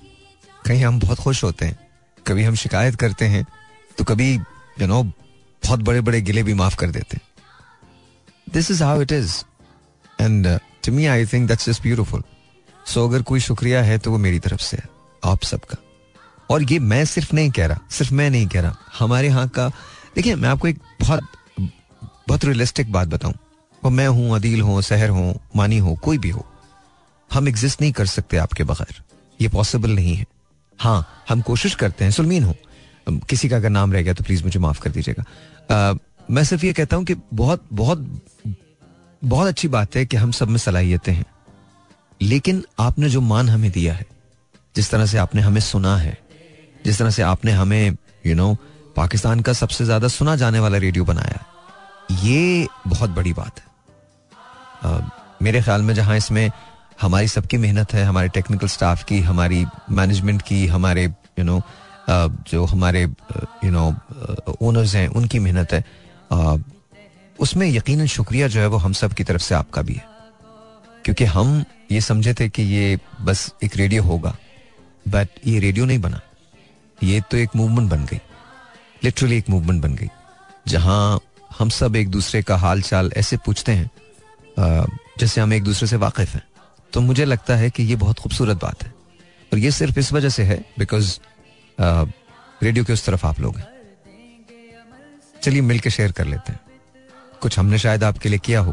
कहीं हम बहुत खुश होते हैं, कभी हम शिकायत करते हैं तो कभी यू नो बहुत बड़े बड़े गिले भी माफ़ कर देते हैं। This is how it is and to me I think that's just beautiful so अगर कोई शुक्रिया है तो वो मेरी तरफ़ से है, आप सबका। और ये मैं सिर्फ़ नहीं कह रहा, सिर्फ़ मैं नहीं कह रहा, हमारे यहाँ का, देखिए, मैं आपको एक बहुत बहुत रियलिस्टिक बात बताऊँ। वो मैं हूँ अदील हूँ सहर हो मानी हो कोई भी हो हम एग्जिस्ट नहीं कर सकते आपके बगैर। ये पॉसिबल नहीं है। हाँ हम कोशिश करते हैं सुलमीन हो। किसी का अगर नाम रह गया तो प्लीज़ मुझे माफ़ कर दीजिएगा। मैं सिर्फ़ ये कहता हूँ कि बहुत बहुत बहुत अच्छी बात है कि हम सब में सलाहियतें हैं। लेकिन आपने जो मान हमें दिया है जिस तरह से आपने हमें सुना है जिस तरह से आपने हमें you you know know, Pakistan का सबसे ज़्यादा सुना जाने वाला रेडियो बनाया ये बहुत बड़ी बात है। मेरे ख्याल में जहाँ इसमें हमारी सबकी मेहनत है, हमारे टेक्निकल स्टाफ की, हमारी मैनेजमेंट की, हमारे यू नो जो हमारे यू नो ओनर्स हैं, उनकी मेहनत है। उसमें यकीनन शुक्रिया जो है वो हम सब की तरफ़ से आपका भी है। क्योंकि हम ये समझे थे कि ये बस एक रेडियो होगा बट ये रेडियो नहीं बना। ये तो एक मूवमेंट बन गई। लिटरली एक मूवमेंट बन गई, जहाँ हम सब एक दूसरे का हाल चाल ऐसे पूछते हैं जैसे हम एक दूसरे से वाकिफ हैं। तो मुझे लगता है कि ये बहुत खूबसूरत बात है। और ये सिर्फ़ इस वजह से है बिकॉज़ रेडियो के उस तरफ़ आप लोग हैं। चलिए मिलकर शेयर कर लेते हैं। कुछ हमने शायद आपके लिए किया हो,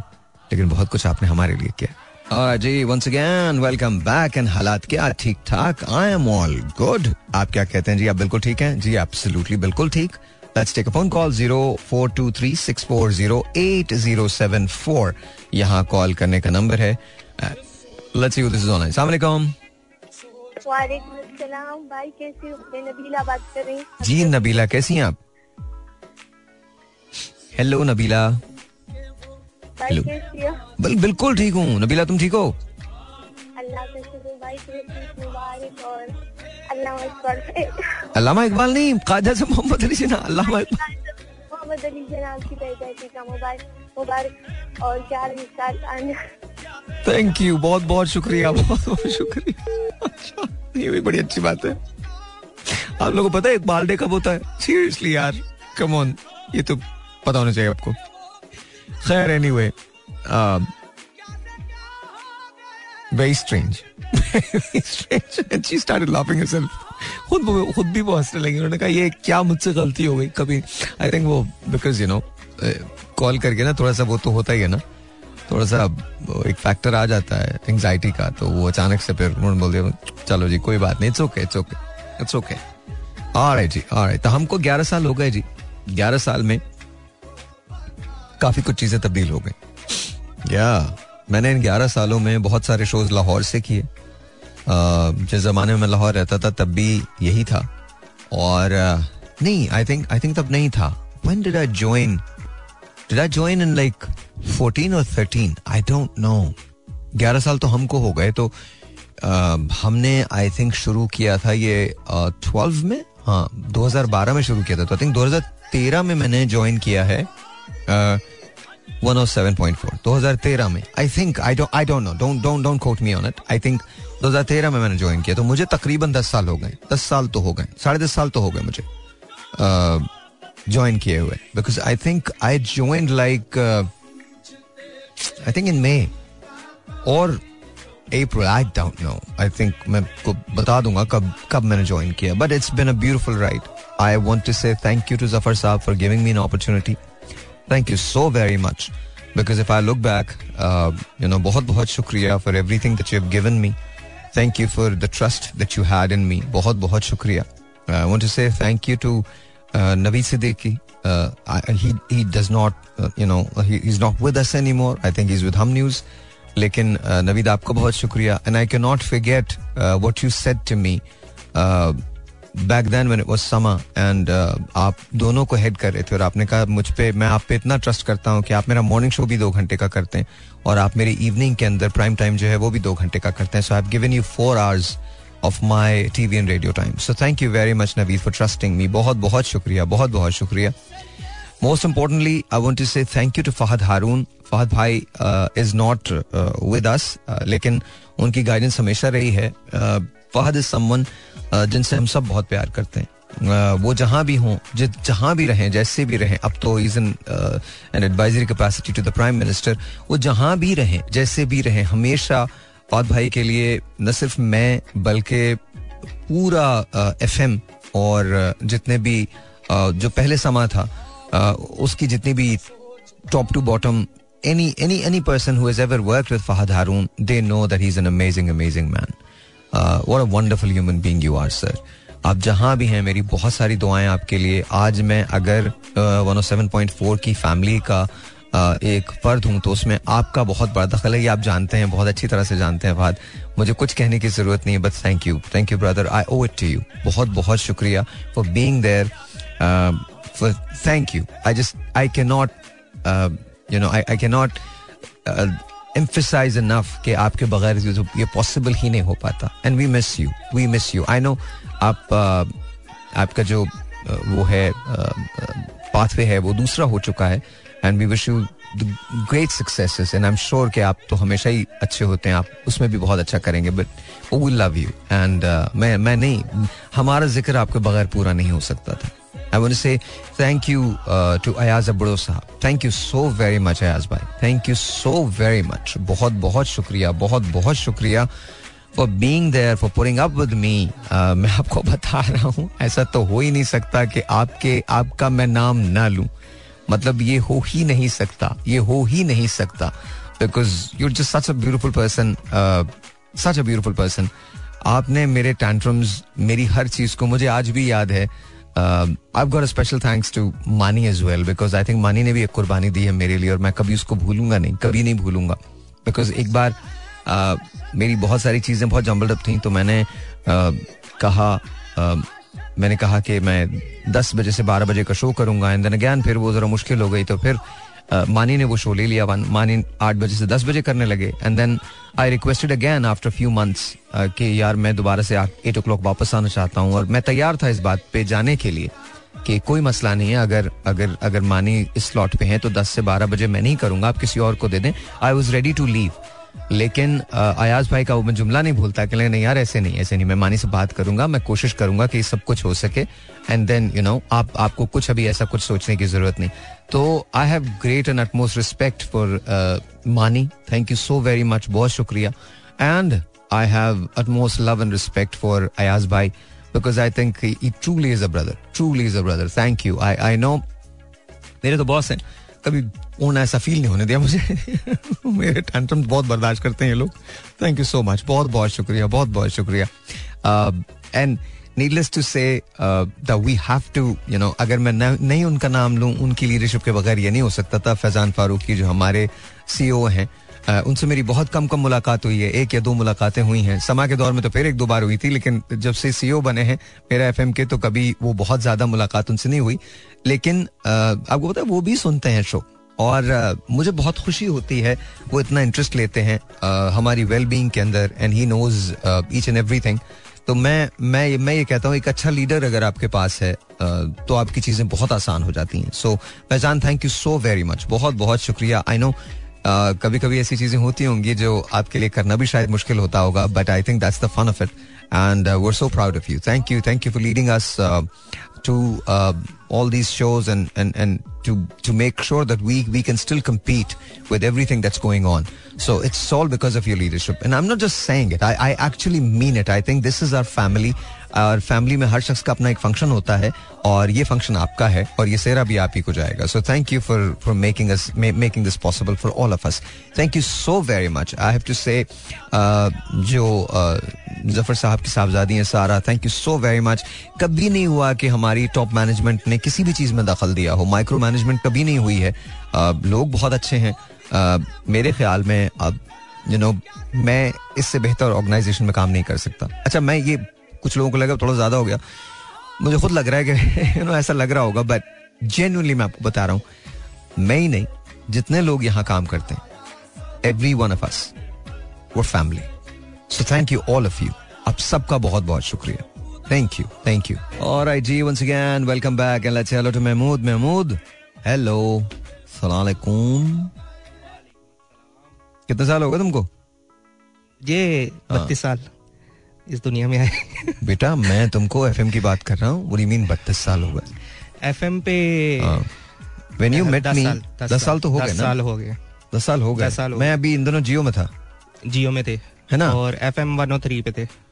लेकिन बहुत कुछ आपने हमारे लिए किया जी once again welcome back and हालात क्या? ठीक ठाक आई एम ऑल गुड आप क्या कहते हैं? जी, आप बिल्कुल ठीक हैं? जी एब्सोल्युटली बिल्कुल ठीक। Let's take a phone call zero four two three six four zero eight zero seven four यहाँ कॉल करने का नंबर है। Let's see this is online अस्सलाम वालेकुम भाई कैसे हो? मैं नबीला बात कर रही जी नबीला कैसी हैं आप? हेलो नबीला। हेलो। बिल्कुल ठीक हूँ। नबीला तुम ठीक हो? अल्लाह और अल्लामा इकबाल नहीं कायदा से मोहम्मद अली जिन्ना अल्लामा इकबाल। मोहम्मद अली जनाब की पैदाइशी का मुबारक मुबारक और चार साल आने। थैंक यू बहुत बहुत शुक्रिया बहुत बहुत शुक्रिया। अच्छा ये भी बड़ी अच्छी बात है। आप लोगों को पता है इकबाल डे कब होता है? सीरियसली यार कम ऑन ये तो पता होना चाहिए आपको। खैर anyway very strange strange she started laughing herself. खुद खुद भी वो हंसने लगी। उन्होंने कहा, ये क्या मुझसे गलती हो गई? कभी आई थिंक वो बिकॉज़ यू नो कॉल करके ना थोड़ा सा वो तो होता ही है ना। थोड़ा सा एक फैक्टर आ जाता है एंग्जाइटी का। तो वो अचानक से फिर उन्होंने बोल दिया, चलो जी, कोई बात नहीं it's okay it's okay it's okay alright ji alright तो हमको 11 साल हो गए जी। 11 साल में काफ़ी कुछ चीज़ें तब्दील हो गई। या मैंने इन 11 सालों में बहुत सारे शोज़ लाहौर से किए। जिस जमाने में लाहौर रहता था, तब भी यही था। और नहीं आई थिंक आई थिंक तब नहीं था। When did I join Did I join in like 14 or 13? I don't know. 11 साल तो हमको हो गए तो हमने आई थिंक शुरू किया था ये 12 में? हाँ 2012 में शुरू किया था। तो आई थिंक 2013 में मैंने ज्वाइन किया है। 107.4 2013 में I think I don't I don't know don't don't don't quote me on it I think 2013 में मैंने ज्वाइन किया तो मुझे तकरीबन 10 साल हो गए। 10 साल तो हो गए, साढ़े दस साल तो हो गए मुझे ज्वाइन किए हुए। Because I think I join like I think in May और April I don't know I think मैं को बता दूँगा कब कब मैंने ज्वाइन किया। But it's been a beautiful ride I want to say thank you to Zafar साहब for giving me an opportunity thank you so very much because if I look back you know बहुत बहुत शुक्रिया for everything that you have given me thank you for the trust that you had in me बहुत बहुत शुक्रिया I want to say thank you to Naveed Siddiqui. Uh, I, he he does not, uh, you know, he, he's not with us anymore. I think he's with Hum News. लेकिन uh, Naveed आपका बहुत शुक्रिया and I can not forget what you said to me back then when it was summer and आप दोनों को head कर रहे थे और आपने कहा मुझ पे मैं आप पे इतना ट्रस्ट करता हूँ कि आप मेरा मॉर्निंग शो भी दो घंटे का करते हैं और आप मेरी इवनिंग के अंदर प्राइम टाइम जो है वो भी दो घंटे का करते हैं। So I have given you four hours of my TV and radio time so thank you very much Naveed for trusting me बहुत बहुत शुक्रिया बहुत बहुत शुक्रिया। Most importantly I want to say thank you to Fahad Haroon Fahad भाई uh, with us, uh, लेकिन उनकी guidance हमेशा रही है। फहद इज़ समवन जिनसे हम सब बहुत प्यार करते हैं वो जहाँ भी हों जहाँ भी रहें जैसे भी रहें अब तो is in an advisory capacity to the prime minister वो जहाँ भी रहें जैसे भी रहें हमेशा फहद भाई के लिए न सिर्फ़ मैं बल्कि पूरा एफ़ एम और जितने भी जो पहले समा था उसकी जितनी भी top to bottom any any any person who has ever worked with Fahad Haroon, they know that he's an amazing, amazing man. Uh, what a wonderful human being you are, sir. आप जहाँ भी हैं मेरी बहुत सारी दुआएँ आपके लिए। आज मैं अगर uh, 107.4 की फैमिली का uh, एक फर्द हूँ तो उसमें आपका बहुत बड़ा दखल है। ये आप जानते हैं बहुत अच्छी तरह से जानते हैं फहद मुझे कुछ कहने की ज़रूरत नहीं है बस thank you thank you brother I owe it to you बहुत बहुत शुक्रिया for being there for thank you I just I can not you know I can not emphasize enough कि आपके बगैर ये पॉसिबल ही नहीं हो पाता। And we miss you we miss you I know आप uh, आपका जो uh, वो है पाथवे है वो दूसरा हो चुका है। And we wish you great successes and I am sure कि आप तो हमेशा ही अच्छे होते हैं। आप उसमें भी बहुत अच्छा करेंगे। But we love you and मैं मैं नहीं हमारा ज़िक्र आपके बगैर पूरा नहीं हो सकता था। I want say thank you to Ayaz Abro साहब thank you so very much Ayaz भाई thank you so very much बहुत बहुत शुक्रिया बहुत बहुत शुक्रिया for being there for putting up with me मैं आपको बता रहा हूँ ऐसा तो हो ही नहीं सकता कि आपके आपका मैं नाम ना लूँ मतलब ये हो ही नहीं सकता ये हो ही नहीं सकता because you're just such a beautiful person such a beautiful person आपने मेरे टैंट्रम्स मेरी हर चीज़ को मुझे आज भी याद है I got special thanks to Maani as well because I think Maani ने भी एक कुर्बानी दी है मेरे लिए और मैं कभी उसको भूलूँगा नहीं कभी नहीं भूलूँगा। बिकॉज़ एक बार uh, मेरी बहुत सारी चीज़ें बहुत जम्बल्ड अप थी तो मैंने uh, कहा uh, मैंने कहा कि मैं दस बजे से बारह बजे का शो करूँगा एंड देन अगैन फिर वो जरा मुश्किल हो गई तो फिर uh, मानी ने वो शो ले लिया वन मानी आठ बजे से दस बजे करने लगे. And then I requested again after few months कि यार मैं दोबारा से एट ओ वापस आना चाहता हूँ. और मैं तैयार था इस बात पे जाने के लिए कि कोई मसला नहीं है. अगर अगर अगर मानी इस स्लॉट पे हैं तो दस से बारह बजे मैं नहीं करूँगा. आप किसी और को दे दें. I was ready to leave लेकिन अयाज भाई का वो मैं जुमला नहीं भूलता कि नहीं यार ऐसे नहीं ऐसे नहीं. मैं मानी से बात करूँगा. मैं कोशिश करूँगा कि सब कुछ हो सके. एंड देन यू नो आप, आपको कुछ अभी ऐसा कुछ सोचने की ज़रूरत नहीं. तो I have great and utmost respect for Maani thank you so very much बहुत शुक्रिया. And I have utmost love and respect for Ayaz भाई because I think truly is a brother truly is a brother thank you I I know मेरे तो boss हैं. कभी उन्होंने ऐसा feel नहीं होने दिया मुझे. मेरे टेंट्रम बहुत बर्दाश्त करते हैं ये लोग. थैंक यू सो मच बहुत बहुत शुक्रिया. बहुत बहुत शुक्रिया and needless to say we have to you know अगर मैं नहीं उनका नाम लूँ उनकी लीडरशिप के बगैर ये नहीं हो सकता था फैजान फारूकी जो हमारे सीईओ e हैं Uh, उनसे मेरी बहुत कम कम मुलाकात हुई है एक या दो मुलाकातें हुई हैं। समा के दौर में तो फिर एक दो बार हुई थी लेकिन जब से सीईओ बने हैं मेरा एफएम के तो कभी वो बहुत ज़्यादा मुलाकात उनसे नहीं हुई। लेकिन uh, आपको पता है वो भी सुनते हैं शो और uh, मुझे बहुत खुशी होती है वो इतना इंटरेस्ट लेते हैं हमारी वेल बींग के अंदर and he knows each and everything तो मैं मैं मैं ये कहता हूँ एक अच्छा लीडर अगर आपके पास है तो आपकी चीज़ें बहुत आसान हो जाती हैं। सो पहचान thank you so very much बहुत बहुत शुक्रिया। आई नो कभी कभी ऐसी चीज़ें होती होंगी जो आपके लिए करना भी शायद मुश्किल होता होगा but I think that's the fun of it and we're so proud of you thank you thank you for leading us uh, all these shows and and and to to make sure that we we can still compete with everything that's going on. So it's all because of your leadership. And i'm not just saying it. I i actually mean it. I think this is our family और family में हर शख्स का अपना एक function होता है और ये फ़ंक्शन आपका है और ये सेरा भी आप ही को जाएगा। So thank you for for making us making this possible for all of us thank you so very much I have to say जो ज़फ़र साहब की साहबजादी हैं Sara thank you so very much कभी नहीं हुआ कि हमारी टॉप मैनेजमेंट ने किसी भी चीज़ में दखल दिया हो। माइक्रो मैनेजमेंट कभी नहीं हुई है। Uh, लोग बहुत अच्छे हैं। Uh, मेरे ख्याल में अब यू नो मैं इससे बेहतर ऑर्गेनाइजेशन में काम नहीं कर सकता। अच्छा मैं ये कुछ लोगों को लगा थोड़ा ज़्यादा हो गया। मुझे खुद लग रहा है कि यू नो ऐसा लग रहा होगा बट जेन्यनली मैं आपको बता रहा हूँ मैं ही नहीं जितने लोग यहाँ काम करते हैं एवरी वन ऑफ़ अस वो family so thank you all of you आप सबका बहुत बहुत शुक्रिया। थैंक यू थैंक यू और आई जी once again welcome back and let's hello to Mahmood Mahmood hello सलाम अलैकुम कितने साल हो गए तुमको? ये बत्तीस साल। इस दुनिया में आए। बेटा मैं तुमको एफएम की बात कर रहा हूँ मीन बत्तीस साल हो गए। एफएम पे व्हेन यू मेट मी दस साल तो हो गए ना? साल हो गए। दस साल हो गए। मैं अभी इन दोनों जियो में था। जियो में थे। है ना? और एफ़ एम वन थ्री पे थे।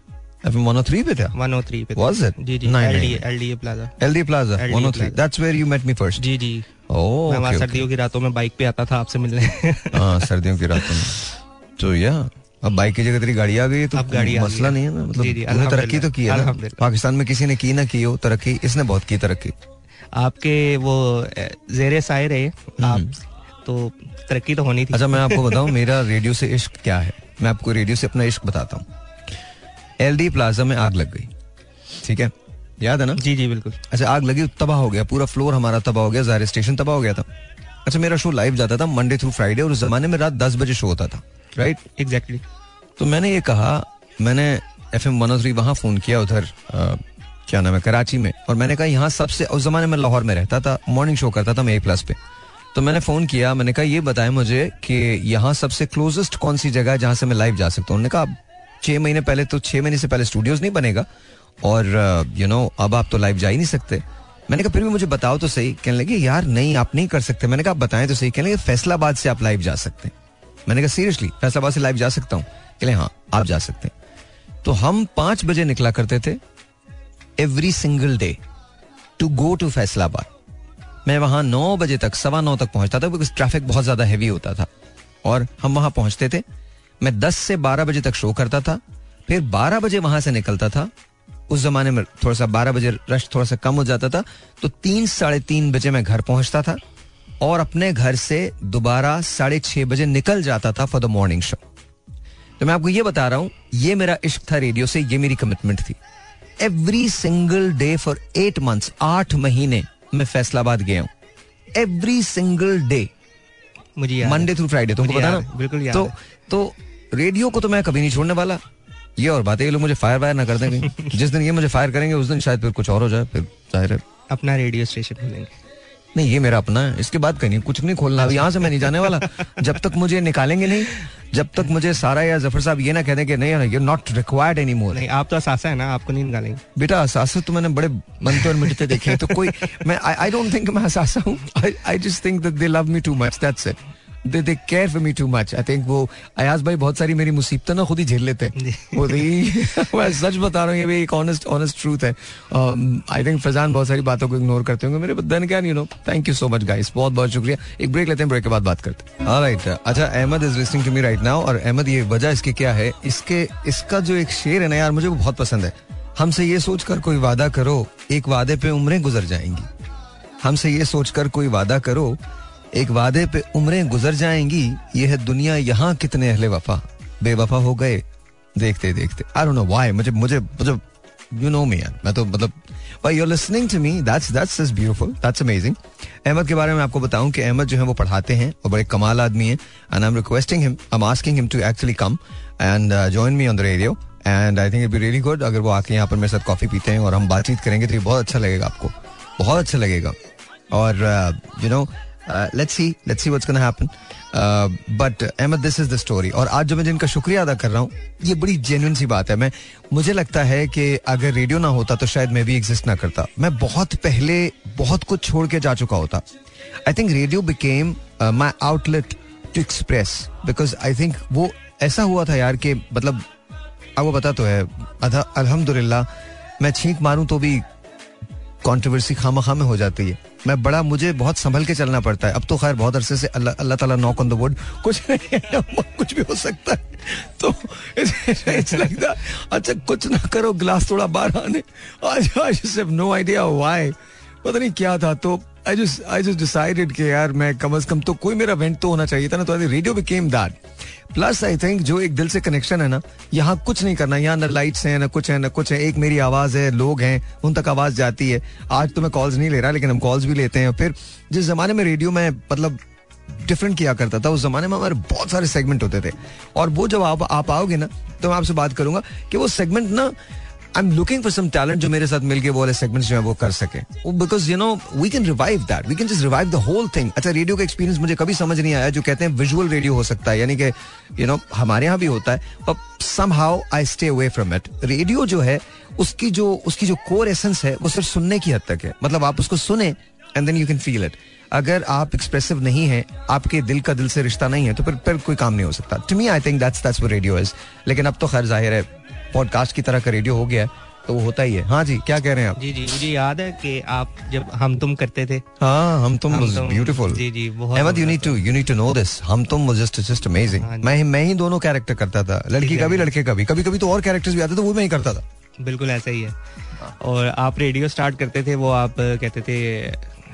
FM 103 पे था? 103 पे was it? जी जी। LDA LDA plaza LDA plaza 103 that's where you met me first? जी जी। Oh मैं वहाँ सर्दियों की रातों में बाइक पे आता था आपसे मिलने। हाँ सर्दियों की रातों में। तो या अब बाइक की जगह तेरी गाड़ी आ गई तो गाड़ी मसला नहीं है ना मतलब तरक्की तो की है ना। पाकिस्तान में किसी ने की ना की हो तरक्की इसने बहुत की तरक्की। आपके वो जेरे साए रहे आप तो तरक्की तो होनी थी। अच्छा मैं आपको बताऊँ मेरा रेडियो से इश्क क्या है? मैं आपको रेडियो से अपना इश्क बताता हूँ। एल प्लाजा में आग लग गई ठीक है? याद है ना? जी जी बिल्कुल। अच्छा आग लगी तबाह हो गया पूरा फ्लोर हमारा तबाह हो गया ज़ाहिर स्टेशन तबाह हो गया था। अच्छा मेरा शो लाइव जाता था मंडे थ्रू फ्राइडे और उस जमाने में रात दस बजे शो होता था राइट एग्जैक्टली तो मैंने ये कहा, मैंने एफ़ एम वन वहाँ फ़ोन किया उधर क्या नाम है, कराची में, और मैंने कहा, यहाँ सबसे, उस जमाने में लाहौर में रहता था मॉर्निंग शो करता था मैं ए प्लस पे। तो मैंने फ़ोन किया, मैंने कहा, ये बताएँ मुझे कि यहाँ सबसे क्लोजेस्ट कौन सी जगह है जहाँ से मैं लाइव जा सकता हूँ? उन्होंने कहा छह महीने पहले तो छह महीने से पहले स्टूडियोज नहीं बनेगा, और यू नो अब आप तो लाइव जा ही नहीं सकते। मैंने कहा, फिर भी मुझे बताओ तो सही। कहने लगे, यार, नहीं, आप नहीं कर सकते। मैंने कहा आप बताएँ तो सही। कहने लगे, फैसलाबाद से आप लाइव जा सकते हैं। मैंने कहा सीरियसली फैसलाबाद से लाइव जा सकता हूँ? कहले हाँ आप जा सकते हैं। तो हम पाँच बजे निकला करते थे every single day to go to Faisalabad. मैं वहाँ नौ बजे तक, सवा नौ तक पहुँचता था बिकॉज़ ट्रैफ़िक बहुत ज़्यादा हैवी होता था। और हम वहाँ पहुँचते थे, मैं दस से बारह बजे तक शो करता था, फिर बारह बजे वहाँ से निकलता था। उस जमाने में थोड़ा सा बारह बजे रश थोड़ा सा कम हो जाता था तो तीन, साढ़े तीन बजे मैं घर पहुँचता था, और अपने घर से दोबारा साढ़े छह बजे निकल जाता था फॉर द मॉर्निंग शो तो मैं आपको ये बता रहा हूँ ये मेरा इश्क था रेडियो से ये मेरी कमिटमेंट थी। Every single day for eight months आठ महीने मैं फैसलाबाद गया हूँ। एवरी सिंगल डे मुझे मंडे थ्रू फ्राइडे तुमको मुझे पता याद ना? है, बिल्कुल तो तो रेडियो को तो मैं कभी नहीं छोड़ने वाला। ये और बात है ये लोग मुझे फायर वायर ना कर देंगे। जिस दिन ये मुझे फायर करेंगे उस दिन शायद फिर कुछ और हो जाए फिर ज़ाहिर है। अपना रेडियो स्टेशन खोलेंगे नहीं ये मेरा अपना है। इसके बाद कहीं कुछ नहीं खोलना। अब यहाँ से मैं नहीं जाने वाला। जब तक मुझे निकालेंगे नहीं जब तक मुझे सारा या ज़फ़र साहब ये ना कह दें कि नहीं you not required any more नहीं आप तो असासा है ना आपको नहीं निकालेंगे। बेटा असासा तो मैंने बड़े बनते और मिटते देखे तो कोई मैं आई डोंट थिंक मैं असासा हूँ। I just think that they love me too much that's it they they care for me too much I think वो अयाज भाई बहुत सारी मेरी मुसीबतें ना खुद ही झेल लेते हैं। वो तो मैं सच बता रहा हूँ ये भी एक ऑनेस्ट ऑनेस्ट ट्रूथ है। आई थिंक फैजान बहुत सारी बातों को इग्नोर करते होंगे मेरे देन क्या you know thank you so much guys बहुत बहुत शुक्रिया। एक ब्रेक लेते हैं ब्रेक के बाद बात करते हैं। राइट अच्छा Ahmed is listening to me right now और अहमद ये वजह इसकी क्या है? इसके इसका जो एक शेर है ना यार मुझे वो बहुत पसंद है। हमसे ये सोचकर कोई वादा करो एक वादे पे उम्रें गुजर जाएँगी। हमसे ये सोचकर कोई वादा करो एक वादे पे उम्रें गुजर जाएँगी ये है दुनिया यहाँ कितने अहले वफा। बेवफा हो गए, देखते देखते। आई डोंट नो व्हाई मुझे मुझे मुझे यू नो मी मैं तो मतलब भाई you listening to me that's that's is beautiful that's amazing Ahmed के बारे में आपको बताऊँ कि अहमद जो है वो पढ़ाते हैं और बड़े कमाल आदमी हैं and I am requesting him I am asking him to actually come and join me on the radio and I think it be really good अगर वो आके यहाँ पर मेरे साथ कॉफ़ी पीते हैं और हम बातचीत करेंगे तो ये बहुत अच्छा लगेगा आपको, बहुत अच्छा लगेगा। और you know let's see let's see what's gonna happen but Ahmed this is the story और आज जो मैं जिनका शुक्रिया अदा कर रहा हूँ, ये बड़ी जेन्युइन सी बात है। मैं, मुझे लगता है कि अगर रेडियो ना होता तो शायद मैं भी एग्जिस्ट ना करता। मैं बहुत पहले बहुत कुछ छोड़ के जा चुका होता। I think radio became my outlet to express because I think वो ऐसा हुआ था यार कि मतलब आपको पता तो है, अल्हम्दुलिल्लाह, मैं छींक मारूं तो भी कंट्रोवर्सी खामा खामे हो जाती है। मैं बड़ा, मुझे बहुत संभल के चलना पड़ता है। अब तो खैर, बहुत अरसे से अल्लाह ताला नॉक ऑन द वुड कुछ नहीं कुछ भी हो सकता है। तो इट्स लाइक दैट अच्छा कुछ ना करो, ग्लास थोड़ा बाहर आने। आज आज सिर्फ़ नो आइडिया व्हाई पता नहीं क्या था तो I just I just decided कि यार मैं कम से कम तो कोई मेरा इवेंट तो होना चाहिए था ना तो I radio became that plus I think जो एक दिल से कनेक्शन है ना, यहाँ कुछ नहीं करना, यहाँ ना लाइट्स हैं, ना कुछ है, ना कुछ है, एक मेरी आवाज़ है, लोग हैं, उन तक आवाज़ जाती है। आज तो मैं कॉल्स नहीं ले रहा, लेकिन हम कॉल्स भी लेते हैं। फिर जिस जमाने में रेडियो में मतलब डिफरेंट किया करता था, उस जमाने में हमारे बहुत सारे सेगमेंट होते थे। और वो जब आप आप आओगे ना तो मैं आपसे बात करूँगा कि वो सेगमेंट ना I am looking for some talent जो मेरे साथ मिलके वो वाले सेगमेंट्स जो है वो कर सके। Because you know we can revive that we can just revive the whole thing अच्छा रेडियो का एक्सपीरियंस मुझे कभी समझ नहीं आया, जो कहते हैं विजुअल रेडियो हो सकता है, यानी कि यू नो हमारे यहाँ भी होता है पर somehow I stay away from it radio जो है, उसकी जो उसकी जो कोर एसेंस है, वो सिर्फ़ सुनने की हद तक है। मतलब आप उसको सुने and then you can feel it अगर आप एक्सप्रेसिव नहीं है, आपके दिल का दिल से रिश्ता नहीं है तो फिर फिर कोई काम नहीं हो सकता। To me I think that's that's radio is लेकिन अब तो खैर ज़ाहिर है पॉडकास्ट की तरह का रेडियो हो गया है तो वो होता ही है। हाँ जी क्या कह रहे हैं आप? जी जी मुझे याद है कि आप जब हम तुम करते थे। हाँ हम तुम ब्यूटीफुल जी, जी, बहुत Ahmed you need to you need to know this हम तुम जस्ट जस्ट अमेजिंग हाँ मैं मैं ही दोनों कैरेक्टर करता था। लड़की का भी लड़के का भी। कभी कभी तो और कैरेक्टर्स भी आते थे वो मैं ही करता था। बिल्कुल ऐसा ही है। और आप रेडियो स्टार्ट करते थे वो आप कहते थे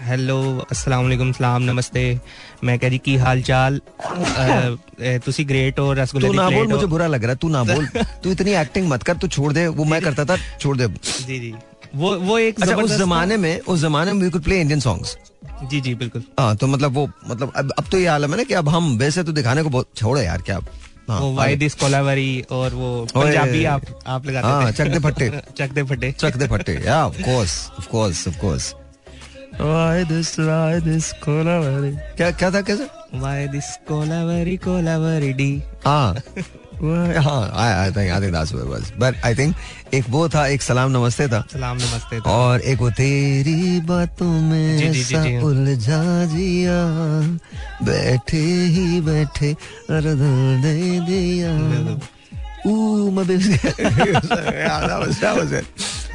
हेलो अस्सलाम वालेकुम सलाम नमस्ते मैं कह जी की हाल चाल तुसी ग्रेट हो रसगुल्ले तू ना बोल मुझे बुरा लग रहा है तू ना बोल। तू इतनी एक्टिंग मत कर तू छोड़ दे। वो मैं करता था छोड़ दे। जी जी। वो वो एक अच्छा उस जमाने में उस जमाने में we could play Indian songs जी जी बिल्कुल। हाँ तो मतलब वो मतलब अब अब तो ये आलम है ना कि अब हम वैसे तो दिखाने को बहुत छोड़ो यार क्या? हाँ, वो कोलावरी और वो पंजाबी आप आप लगाते हाँ, थे। चक दे फट्टे। चक दे फट्टे। चक दे फट्टे या of course of course of course Why this, why this Kolaveri क्या क्या था कैसे Why this कोलावरी कोलावरी डी हाँ Why- हाँ आई आई थिंक बट आई एक वो था एक सलाम नमस्ते था सलाम नमस्ते था और एक वो तेरी बातों में। उलझा जिया बैठे ही बैठे दे दिया Ooh, my baby. yeah, that was that was it.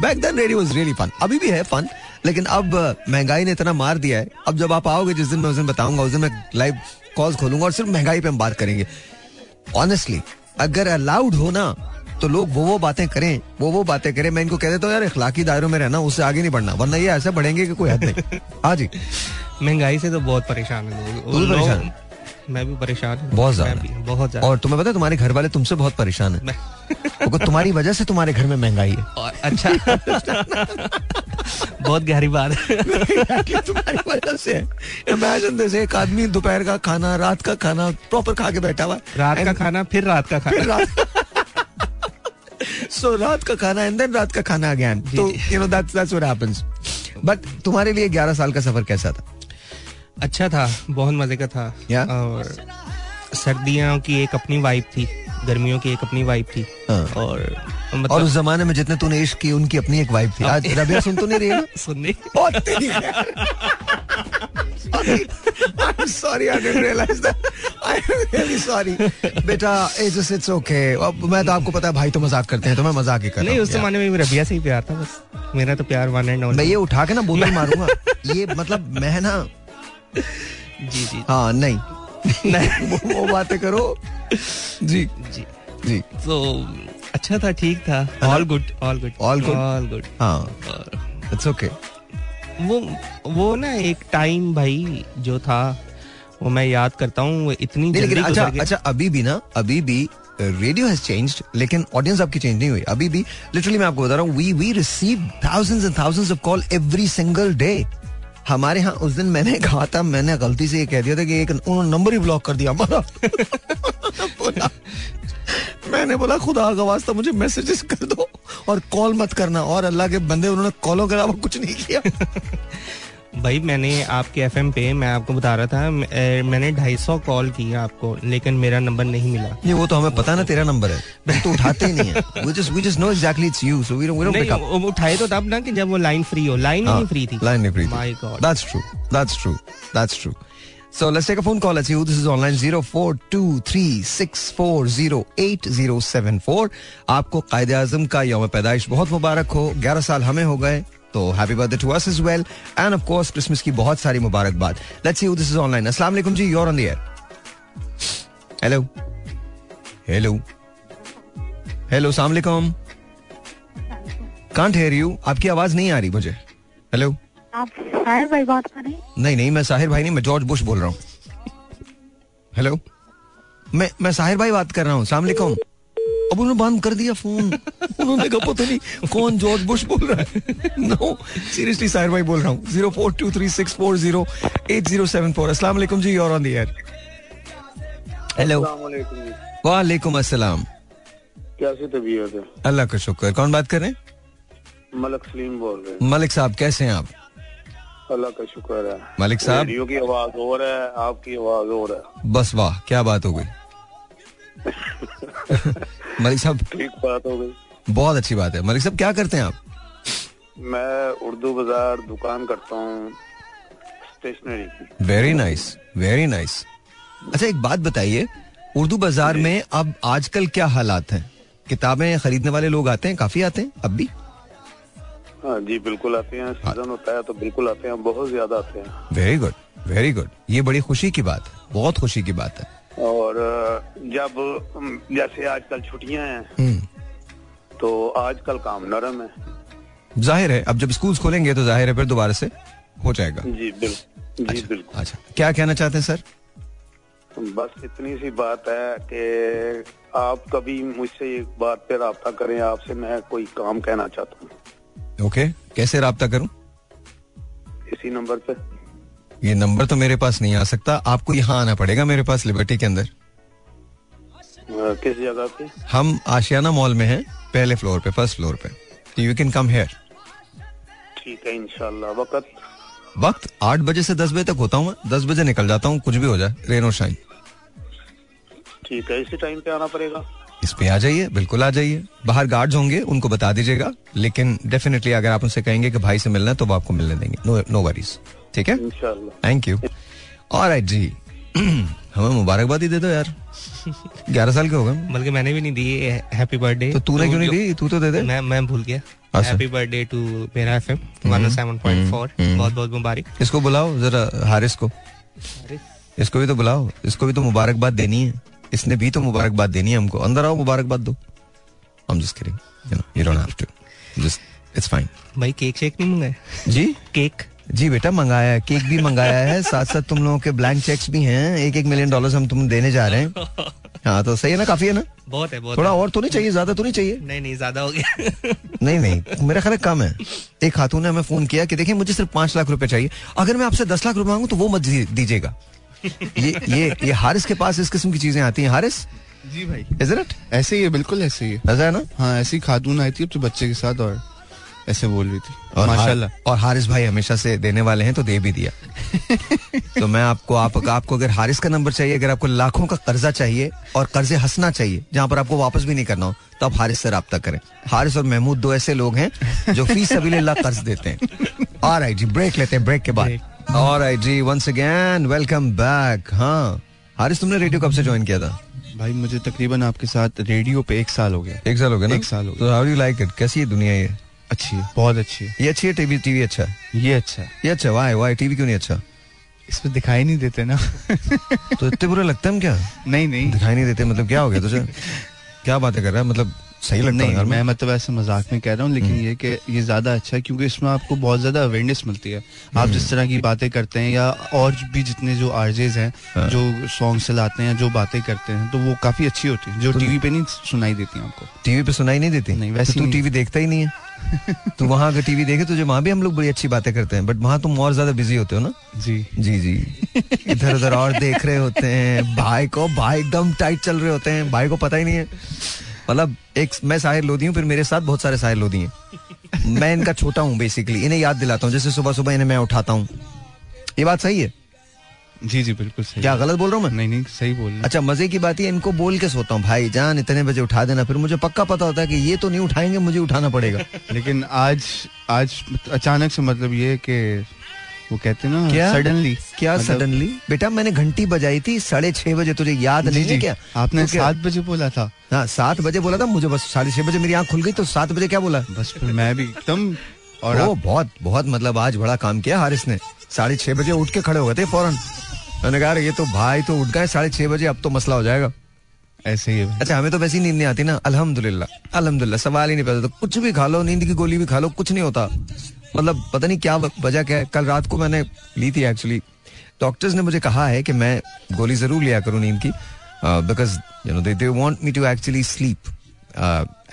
Back then radio was really fun. अभी भी है फन लेकिन अब महँगाई ने इतना मार दिया है। अब जब आप आओगे जिस दिन मैं उस दिन बताऊँगा उस दिन मैं लाइव कॉल खोलूँगा और सिर्फ़ महँगाई पे हम बात करेंगे। ऑनेस्टली अगर अलाउड हो ना तो लोग वो वो बातें करें वो वो बातें करें। मैं इनको कह देता हूँ यार इखलाकी दायरों में रहना उससे आगे नहीं बढ़ना वरना ये ऐसे बढ़ेंगे कि कोई हद नहीं। हाँ जी। महँगाई से तो बहुत परेशान है लोग? मैं भी परेशान हूँ। बहुत ज़्यादा। बहुत ज़्यादा। और तुम्हें पता है तुम्हारे घर वाले तुमसे बहुत परेशान है। तुम्हारी वजह से तुम्हारे घर में महँगाई है। और अच्छा। बहुत गहरी बात है। तुम्हारी वजह से इमेजिन दिस एक आदमी दोपहर का खाना रात का खाना प्रॉपर खा के बैठा हुआ रात का खाना फिर रात का खाना। सो रात का खाना एंड देन रात का खाना अगेन तो you know that's that's what happens but तुम्हारे लिए 11 साल का सफ़र कैसा था? अच्छा था बहुत मज़े का था। Yeah? और सर्दियों की एक अपनी वाइब थी गर्मियों की एक अपनी वाइब थी। हाँ। और और मतलब उस जमाने में जितने तूने इश्क की उनकी अपनी एक वाइफ थी। आज रबिया सुन तो नहीं रही है ना? सुनने बहुत तेरी sorry I didn't realise that I am really sorry बेटा इट्स इट्स ओके अब मैं तो आपको पता है भाई तो मज़ाक करते हैं तो मैं मज़ाक ही कर रहा नहीं उस जमाने में रबिया से ही प्यार था बस। मेरा तो प्यार वन एंड मैं ये उठा के ना बोतल मारूँगा। ये मतलब मैं ना जी जी। हाँ नहीं। नहीं। वो, वो बातें करो। जी। जी। जी। तो अच्छा था ठीक था। All good all good All good? All good हाँ। इट्स ओके वो वो ना एक टाइम भाई जो था वो मैं याद करता हूँ वो इतनी जल्दी लेकिन अच्छा अच्छा अभी भी ना अभी भी रेडियो हैज़ चेंज्ड लेकिन ऑडियंस आपकी चेंज नहीं हुई। अभी भी लिटरली मैं आपको बता रहा हूँ we we receive thousands and thousands of call every single day हमारे यहाँ उस दिन मैंने कहा था, मैंने गलती से ये कह दिया था कि एक उन्होंने नंबर ही ब्लॉक कर दिया हमारा। मैंने बोला, खुदा का वास्ता मुझे मैसेजेस कर दो और कॉल मत करना। और अल्लाह के बंदे, उन्होंने कॉलों के अलावा कुछ नहीं किया। भाई मैंने आपके एफएम पे मैं आपको बता रहा था मैंने ढाई सौ कॉल की आपको लेकिन मेरा नंबर नहीं मिला। ये वो तो हमें पता ना तेरा नंबर है। तो उठाते ही नहीं है। We just, we just exactly you, so we don't, we don't नहीं, उठाए तो तब ना कि जब वो लाइन फ्री हो। लाइन ही हाँ, नहीं फ्री थी। लाइन नहीं free my So let's take a phone call. Let's see who this is online. 0423648074. आपको कायदे आज़म का यौम पैदाइश बहुत मुबारक हो। 11 साल हमें हो गए। तो happy birthday to us as well and of course Christmas की बहुत सारी मुबारकबाद. Let's see who this is online अस्सलाम वालेकुम जी you're on the air hello hello hello अस्सलाम वालेकुम कांट हेयर यू आपकी आवाज़ नहीं आ रही मुझे. हेलो आप साहिर भाई बात कर रहे हैं? नहीं नहीं मैं साहिर भाई नहीं मैं जॉर्ज बुश बोल रहा हूँ. हेलो मैं मैं साहिर भाई बात कर रहा हूँ. सलामकुम अब उन्होंने बंद कर दिया फ़ोन। उन्होंने कहा पता नहीं कौन जॉर्ज बुश बोल रहा है? नो सीरियसली साहिर भाई बोल रहा हूँ। Zero four two three six four zero eight zero seven four. असला जी और ऑन दी एयर हेलो वालेकुम अस्सलाम। कैसी तबीयत है? अल्लाह का शुक्र। कौन बात कर रहे हैं? मलक सलीम बोल रहे हैं। मलिक साहब कैसे हैं आप? अल्लाह का शुक्र है। मलिक साहब? रेडियो की आवाज़ और है आपकी आवाज़ और है। बस वाह क्या बात हो गई? मलिक साहब ठीक बात हो गई। बहुत अच्छी बात है। मलिक साहब क्या करते हैं आप? मैं उर्दू बाज़ार दुकान करता हूँ स्टेशनरी की। वेरी नाइस वेरी नाइस अच्छा एक बात बताइए उर्दू बाज़ार में अब आजकल क्या हालात हैं? किताबें खरीदने वाले लोग आते हैं काफ़ी आते हैं अब भी? हाँ जी बिल्कुल आते हैं। सीज़न होता है तो बिल्कुल आते हैं बहुत ज़्यादा आते हैं। वेरी गुड वेरी गुड ये बड़ी खुशी की बात है बहुत खुशी की बात है। और जब जैसे आजकल छुट्टियाँ हैं हम्म, तो आजकल काम नरम है। ज़ाहिर है अब जब स्कूल खोलेंगे तो ज़ाहिर है फिर दोबारा से हो जाएगा। जी बिल्कुल जी बिल्कुल। अच्छा। क्या कहना चाहते हैं सर? बस इतनी सी बात है कि आप कभी मुझसे एक बात पे रहा करें आपसे मैं कोई काम कहना चाहता हूँ। ओके कैसे रहा करूँ? इसी नंबर पे। ये नंबर तो मेरे पास नहीं आ सकता। आपको यहाँ आना पड़ेगा मेरे पास लिबर्टी के अंदर। किस जगह पे? हम आशियाना मॉल में हैं पहले फ्लोर पे फ़र्स्ट फ्लोर पे। यू कैन कम हेयर ठीक है इंशाल्लाह। वक्त? वक्त आठ बजे से दस बजे तक होता हूँ दस बजे निकल जाता हूँ कुछ भी हो जाए। रेन और शाइन। ठीक है इसी टाइम पे आना पड़ेगा। इस पे आ जाइए बिल्कुल आ जाइए। बाहर गार्ड्स होंगे उनको बता दीजिएगा। लेकिन डेफिनेटली अगर आप उनसे कहेंगे कि भाई से मिलना है तो वो आपको मिलने देंगे। नो नो वरीज ठीक है? थैंक यू और जी। हमें मुबारकबाद ही दे दो यार। ग्यारह साल के हो गए। बल्कि मैंने भी नहीं दी हैप्पी बर्थडे तो तूने क्यों नहीं दी? तू तो दे दे। मैं मैं भूल गया। हैप्पी बर्थडे टू मेरा एफएम 107.4 बहुत बहुत मुबारक। इसको बुलाओ जरा हारिस को। इसको भी तो बुलाओ। इसको भी तो मुबारकबाद देनी है। इसने भी तो मुबारकबाद देनी है हमको। अंदर आओ मुबारकबाद दो। I'm just kidding. You know, you don't have to. Just, it's fine. भाई केक शेक नहीं मंगाया जी? केक जी बेटा मंगाया है केक भी मंगाया है साथ साथ तुम लोगों के ब्लैंक चेक्स भी हैं एक एक मिलियन डॉलर हम तुम देने जा रहे हैं। हाँ तो सही है ना काफ़ी है ना? बहुत है बहुत थोड़ा है। और तो नहीं चाहिए ज़्यादा तो नहीं चाहिए? नहीं नहीं ज़्यादा हो गया। नहीं नहीं मेरा ख्याल कम है। एक खातून ने हमें फ़ोन किया कि देखिए मुझे सिर्फ़ पाँच लाख रुपए चाहिए। अगर मैं आपसे दस लाख रुपए मांगू तो वो मत दीजिएगा। ये ये ये हारिस के पास इस किस्म की चीज़ें आती हैं हारिस? जी भाई। ऐसे ही है बिल्कुल ऐसे ही है। ऐसा है ना? हाँ ऐसी खातून आई थी बच्चे के साथ और ऐसे बोल रही थी। और माशाल्लाह। हार- और हारिस भाई हमेशा से देने वाले हैं तो दे भी दिया। तो मैं आपको आप, आपको अगर हारिस का नंबर चाहिए अगर आपको लाखों का कर्जा चाहिए और कर्जे हंसना चाहिए जहाँ पर आपको वापस भी नहीं करना हो तो आप हारिस से रब्ता करें। हारिस और महमूद दो ऐसे लोग हैं जो फ़ी सबीलिल्लाह कर्ज देते हैं। और आई जी ब्रेक लेते हैं ब्रेक के बाद। और आई जी वंस अगेन वेलकम बैक हाँ। हारिस तुमने रेडियो कब से ज्वाइन किया था? भाई मुझे तकरीबन आपके साथ रेडियो पे एक साल हो गया। एक साल हो गया ना? एक साल हो गया। तो हाउ डू लाइक इट कैसी है दुनिया ये? अच्छी है बहुत अच्छी है। ये अच्छी है टीवी टीवी अच्छा है? ये अच्छा है। ये अच्छा वाई वाई टीवी क्यों नहीं अच्छा? इसमें दिखाई नहीं देते ना। तो इतने बुरे लगते हैं हम क्या? नहीं नहीं। दिखाई नहीं देते मतलब क्या हो गया तुझे? क्या बातें कर रहा है? मतलब सही लगता है नहीं घर मैं? मतलब ऐसे मज़ाक में कह रहा हूँ लेकिन ये कि ये ज़्यादा अच्छा है क्योंकि इसमें आपको बहुत ज़्यादा अवेयरनेस मिलती है। आप जिस तरह की बातें करते हैं या और भी जितने जो आरजेज हैं हाँ। जो सॉन्ग चलाते हैं जो बातें करते हैं तो वो काफ़ी अच्छी होती है जो टीवी पे नहीं सुनाई देती आपको। टीवी पे सुनाई नहीं देती? नहीं, वैसे तो तू टीवी देखता ही नहीं है? तू वहाँ अगर टीवी देखे तुझे वहाँ भी हम लोग बड़ी अच्छी बातें करते हैं बट वहाँ तुम और ज़्यादा बिज़ी होते हो ना? जी। जी जी। इधर उधर और देख रहे होते हैं भाई को भाई एकदम टाइट चल रहे होते हैं भाई को पता ही नहीं है। मतलब एक मैं साहिर लोधी हूँ फिर मेरे साथ बहुत सारे साहिर लोधी हैं। मैं इनका छोटा हूँ बेसिकली इन्हें याद दिलाता हूँ जैसे सुबह सुबह इन्हें मैं उठाता हूँ। ये बात सही है? जी जी बिल्कुल सही क्या गलत बोल रहा हूँ मैं? नहीं नहीं सही बोल रहे हैं। अच्छा मज़े की बात है इनको बोल के सोता हूँ। भाई जान इतने बजे उठा देना फिर मुझे पक्का पता होता है कि ये तो नहीं उठाएँगे मुझे उठाना पड़ेगा। लेकिन आज आज अचानक से मतलब ये कि वो कहते ना क्या? सडनली क्या सडनली बेटा मैंने घंटी बजाई थी साढ़े छह बजे तुझे याद नहीं है क्या? आपने तो सात बजे बोला था। हाँ सात बजे बोला था मुझे बस साढ़े छह बजे मेरी आँख खुल गई तो सात बजे क्या बोला? बस मैं भी एकदम और आप बहुत बहुत मतलब आज बड़ा काम किया हारिस ने। साढ़े छह बजे उठ के खड़े हो गए थे फ़ौरन। मैंने कहा ये तो भाई तो उठ गए साढ़े छह बजे अब तो मसला हो जाएगा। ऐसे ही अच्छा हमें तो वैसी नींद नहीं आती ना। अल्हम्दुलिल्लाह अल्हम्दुलिल्लाह सवाल ही नहीं पैदा तो कुछ भी खा लो नींद की गोली भी खा लो कुछ नहीं होता। मतलब पता नहीं क्या वजह क्या है। कल रात को मैंने ली थी एक्चुअली डॉक्टर्स ने मुझे कहा है कि मैं गोली ज़रूर लिया करूँ नींद की because you know they they want me to actually sleep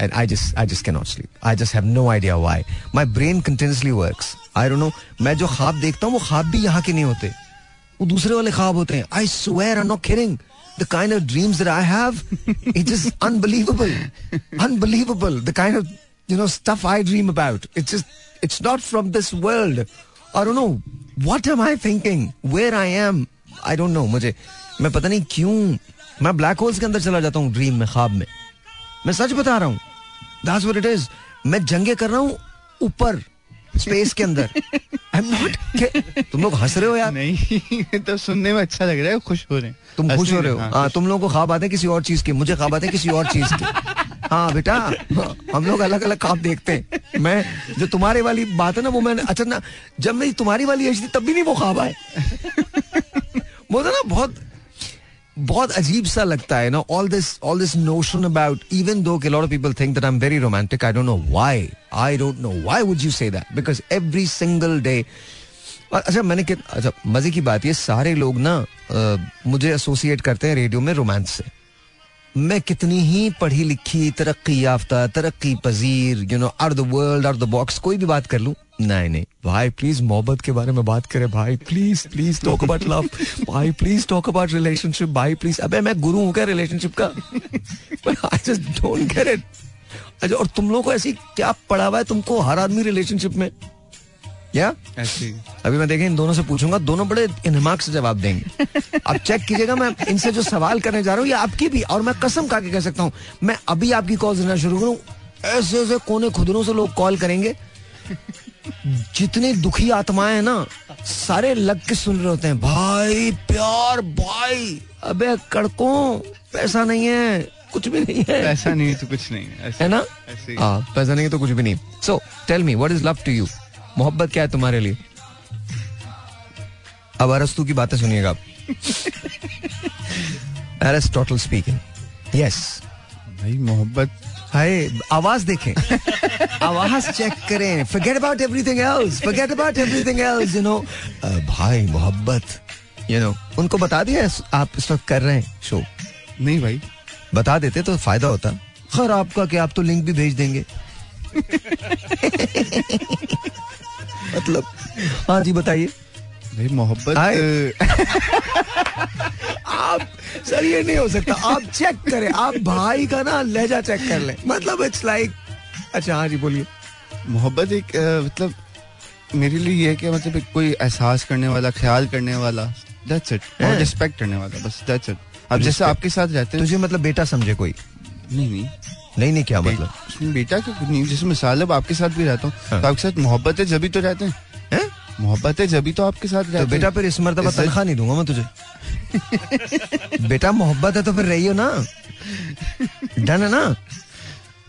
and I just I just can not sleep I just have no idea why my brain continuously works I don't know मैं जो ख्वाब देखता हूँ वो ख्वाब भी यहाँ के नहीं होते। वो दूसरे वाले ख्वाब होते हैं I swear I not kidding the kind of dreams that I have, it's just unbelievable, unbelievable. The kind of you know stuff I dream about. It's just it's not from this world. I don't know what am I thinking, where I am. I don't know. मुझे मैं पता नहीं क्यों मैं black holes के अंदर चला जाता हूँ ड्रीम में ख्वाब में मैं सच बता रहा हूँ That's what it is. मैं जंगे कर रहा हूँ ऊपर स्पेस के अंदर। आई एम नॉट तुम लोग हंस रहे हो यार। नहीं तो सुनने में अच्छा लग रहा है खुश हो रहे हैं। तुम खुश हो रहे हो। हाँ, हाँ तुम लोगों को ख्वाब आते हैं किसी और चीज़ के। मुझे ख्वाब आते हैं किसी और चीज़ के। हाँ बेटा हम लोग अलग अलग ख्वाब देखते हैं। मैं जो तुम्हारे वाली बात है ना वो मैंने अच्छा ना जब मेरी तुम्हारी वाली एज थी तब भी नहीं वो ख्वाब आए वो था ना बहुत बहुत अजीब सा लगता है ना all this all this notion about even though के lot of people think that I am very romantic I don't know why I don't know why would you say that because every single day अच्छा मैंने कि, अच्छा मज़े की बात ये सारे लोग ना मुझे एसोसिएट करते हैं रेडियो में रोमांस से। मैं कितनी ही पढ़ी लिखी तरक्की याफ्ता, तरक्की पजीर you know are the world out the box कोई भी बात कर लूँ। नहीं नहीं। भाई प्लीज़ मोहब्बत के बारे में बात करें। भाई please please talk about love भाई प्लीज़ टॉक अबाउट रिलेशनशिप भाई प्लीज़ अबे, मैं गुरु हूँ क्या रिलेशनशिप का? I just don't get it और तुम लोगों को ऐसी क्या पड़ा हुआ है तुमको हर आदमी रिलेशनशिप में? या अभी मैं देखें इन दोनों से पूछूँगा दोनों बड़े इनमाक से जवाब देंगे। अब चेक कीजिएगा मैं इनसे जो सवाल करने जा रहा हूँ ये आपकी भी और मैं कसम खा के कह सकता हूँ मैं अभी आपकी कॉल देना शुरू करूँ ऐसे ऐसे कोने खुदरों से लोग कॉल करेंगे। जितनी दुखी आत्माएँ हैं ना सारे लग के सुन रहे होते हैं भाई प्यार भाई अबे कड़कों पैसा नहीं है कुछ भी नहीं है। पैसा नहीं तो कुछ नहीं है ऐसे है ना? हाँ पैसा नहीं है तो कुछ भी नहीं। So tell me what is love to you मोहब्बत क्या है तुम्हारे लिए? अब अरस्तु की बातें सुनिएगा आप। एरिस्टोटल स्पीकिंग यस भाई मोहब्बत। हाय आवाज़ देखें। आवाज़ चेक करें। Forget about everything else forget about everything else you know भाई मोहब्बत यू नो उनको बता दिया आप इस वक्त कर रहे हैं शो नहीं भाई। बता देते तो फ़ायदा होता। खैर आपका क्या आप तो लिंक भी भेज देंगे। मतलब। हाँ जी बताइए। भाई मोहब्बत आप सर ये नहीं हो सकता। आप चेक करें। आप भाई का ना लहजा चेक कर लें। मतलब इट्स लाइक अच्छा हाँ जी बोलिए। मोहब्बत एक मतलब मेरे लिए ये है कि मतलब एक कोई एहसास करने वाला ख्याल करने वाला दैट्स इट और रिस्पेक्ट करने वाला बस दैट्स इट अब जैसे आपके साथ रहते हैं। तुझे मतलब बेटा समझे कोई? नहीं नहीं। नहीं नहीं क्या बे- मतलब? बेटा नहीं जैसे मिसाल अब आपके साथ भी रहता हूँ। हाँ। तो आपके साथ मोहब्बत है जभी तो रहते हैं। हैं? मोहब्बत है जभी तो आपके साथ रहते तो बेटा फिर इस मरतबा तनख्वाह नहीं दूँगा मैं तुझे। बेटा मोहब्बत है तो फिर रहियो ना। डन है ना?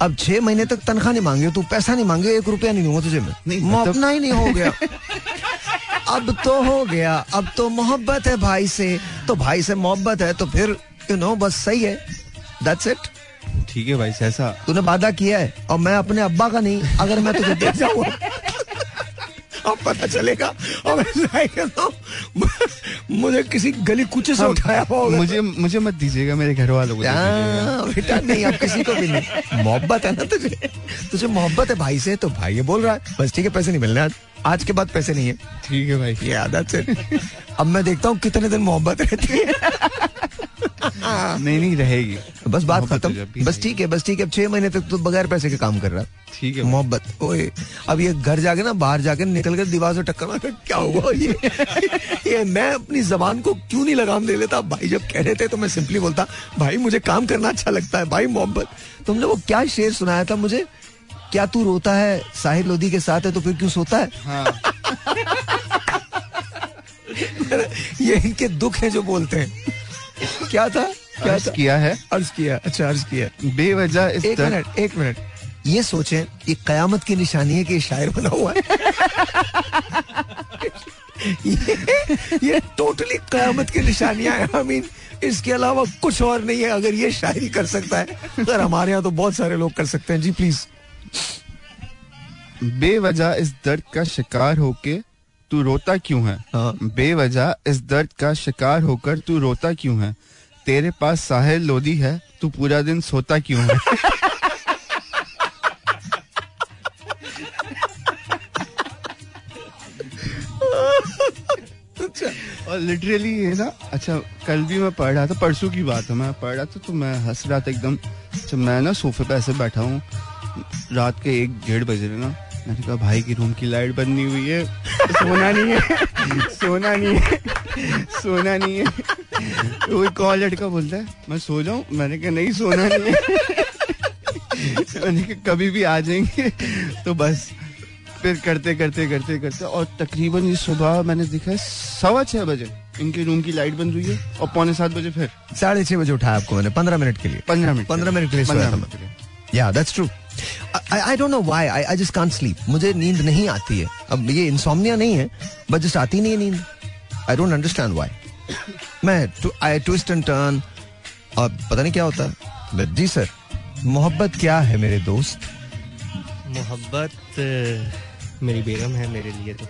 अब छह महीने तक तनख्वाह नहीं मांगे तू पैसा नहीं मांगे एक रुपया नहीं दूँगा तुझे मैं। नहीं, मतलब- अपना ही नहीं हो गया। अब तो हो गया। अब तो मोहब्बत है भाई से। तो भाई से मोहब्बत है तो फिर यू नो बस सही है। दैट्स इट ठीक है भाई ऐसा तूने वादा किया है और मैं अपने अब्बा का नहीं अगर मैं तुझे देख जाऊँगा। अब पता चलेगा और know, मुझे किसी गली कुचे से उठाया होगा। मुझे मुझे मत दीजिएगा मेरे घर वालों को। हाँ, बेटा नहीं अब किसी को भी नहीं। मोहब्बत है ना तुझे? तुझे मोहब्बत है भाई से तो भाई ये बोल रहा है। बस ठीक है पैसे नहीं मिलने आज। आज के बाद पैसे नहीं है। ठीक है भाई। आदत से अब मैं देखता हूँ कितने दिन मोहब्बत रहती है। नहीं नहीं रहेगी। बस बात तो खत्म। बस ठीक है बस ठीक है। अब छह महीने तक तो बगैर पैसे के काम कर रहा। ठीक है मोहब्बत ओए। अब ये घर जाके ना बाहर जाके निकल कर दीवार से टक्कर मार क्या हुआ ये? ये मैं अपनी जबान को क्यों नहीं लगाम दे लेता? भाई जब कह रहे थे तो मैं सिंपली बोलता भाई मुझे काम करना अच्छा लगता है। भाई मोहब्बत तुमने वो क्या शेर सुनाया था मुझे? क्या तू रोता है? साहिर लोधी के साथ है तो फिर क्यों सोता है? हाँ। ये इनके दुख है जो बोलते हैं। क्या था? क्या अर्ज़ था? किया है। अर्ज़ किया अच्छा अर्ज़ किया बेवजह एक मिनट एक मिनट। ये सोचें ये कयामत की निशानी है कि ये शायर बना हुआ है। ये ये टोटली कयामत की निशानियाँ हैं आई मीन इसके अलावा कुछ और नहीं है। अगर ये शायरी कर सकता है अगर हमारे यहाँ तो बहुत सारे लोग कर सकते हैं। जी प्लीज़ बेवजह इस दर्द का शिकार होके तू रोता क्यों है? हाँ। बेवजह इस दर्द का शिकार होकर तू रोता क्यों है? तेरे पास साहिल लोधी है तू पूरा दिन सोता क्यों है? और लिटरली ये ना अच्छा कल भी मैं पढ़ रहा था परसों की बात है मैं पढ़ रहा था तो मैं हंस रहा था एकदम अच्छा मैं ना सोफे पे ऐसे बैठा हूँ रात के एक डेढ़ बजे रहे ना मैंने कहा भाई की रूम की लाइट बंद नहीं हुई है। सोना नहीं है। सोना नहीं है। सोना नहीं है। तो वो कॉल लड़का बोलता है मैं सो जाऊँ? मैंने कहा नहीं सोना नहीं है। मैंने कहा कभी भी आ जाएँगे। तो बस फिर करते करते करते करते और तकरीबन ये सुबह मैंने देखा है सवा छह बजे इनके रूम की लाइट बंद हुई है और पौने सात बजे फिर साढ़े छह बजे उठाया आपको मैंने पंद्रह मिनट के लिए। पंद्रह मिनट पंद्रह मिनट के लिए या that's true I don't know why I I just can't sleep मुझे नींद नहीं आती है। अब ये इंसोम्निया नहीं है बट जस्ट आती नहीं है नींद। आई डोंट अंडरस्टैंड व्हाई मैं आई ट्विस्ट एंड टर्न और पता नहीं क्या होता है। जी सर मोहब्बत क्या है मेरे दोस्त? मोहब्बत मेरी बेगम है मेरे लिए तो।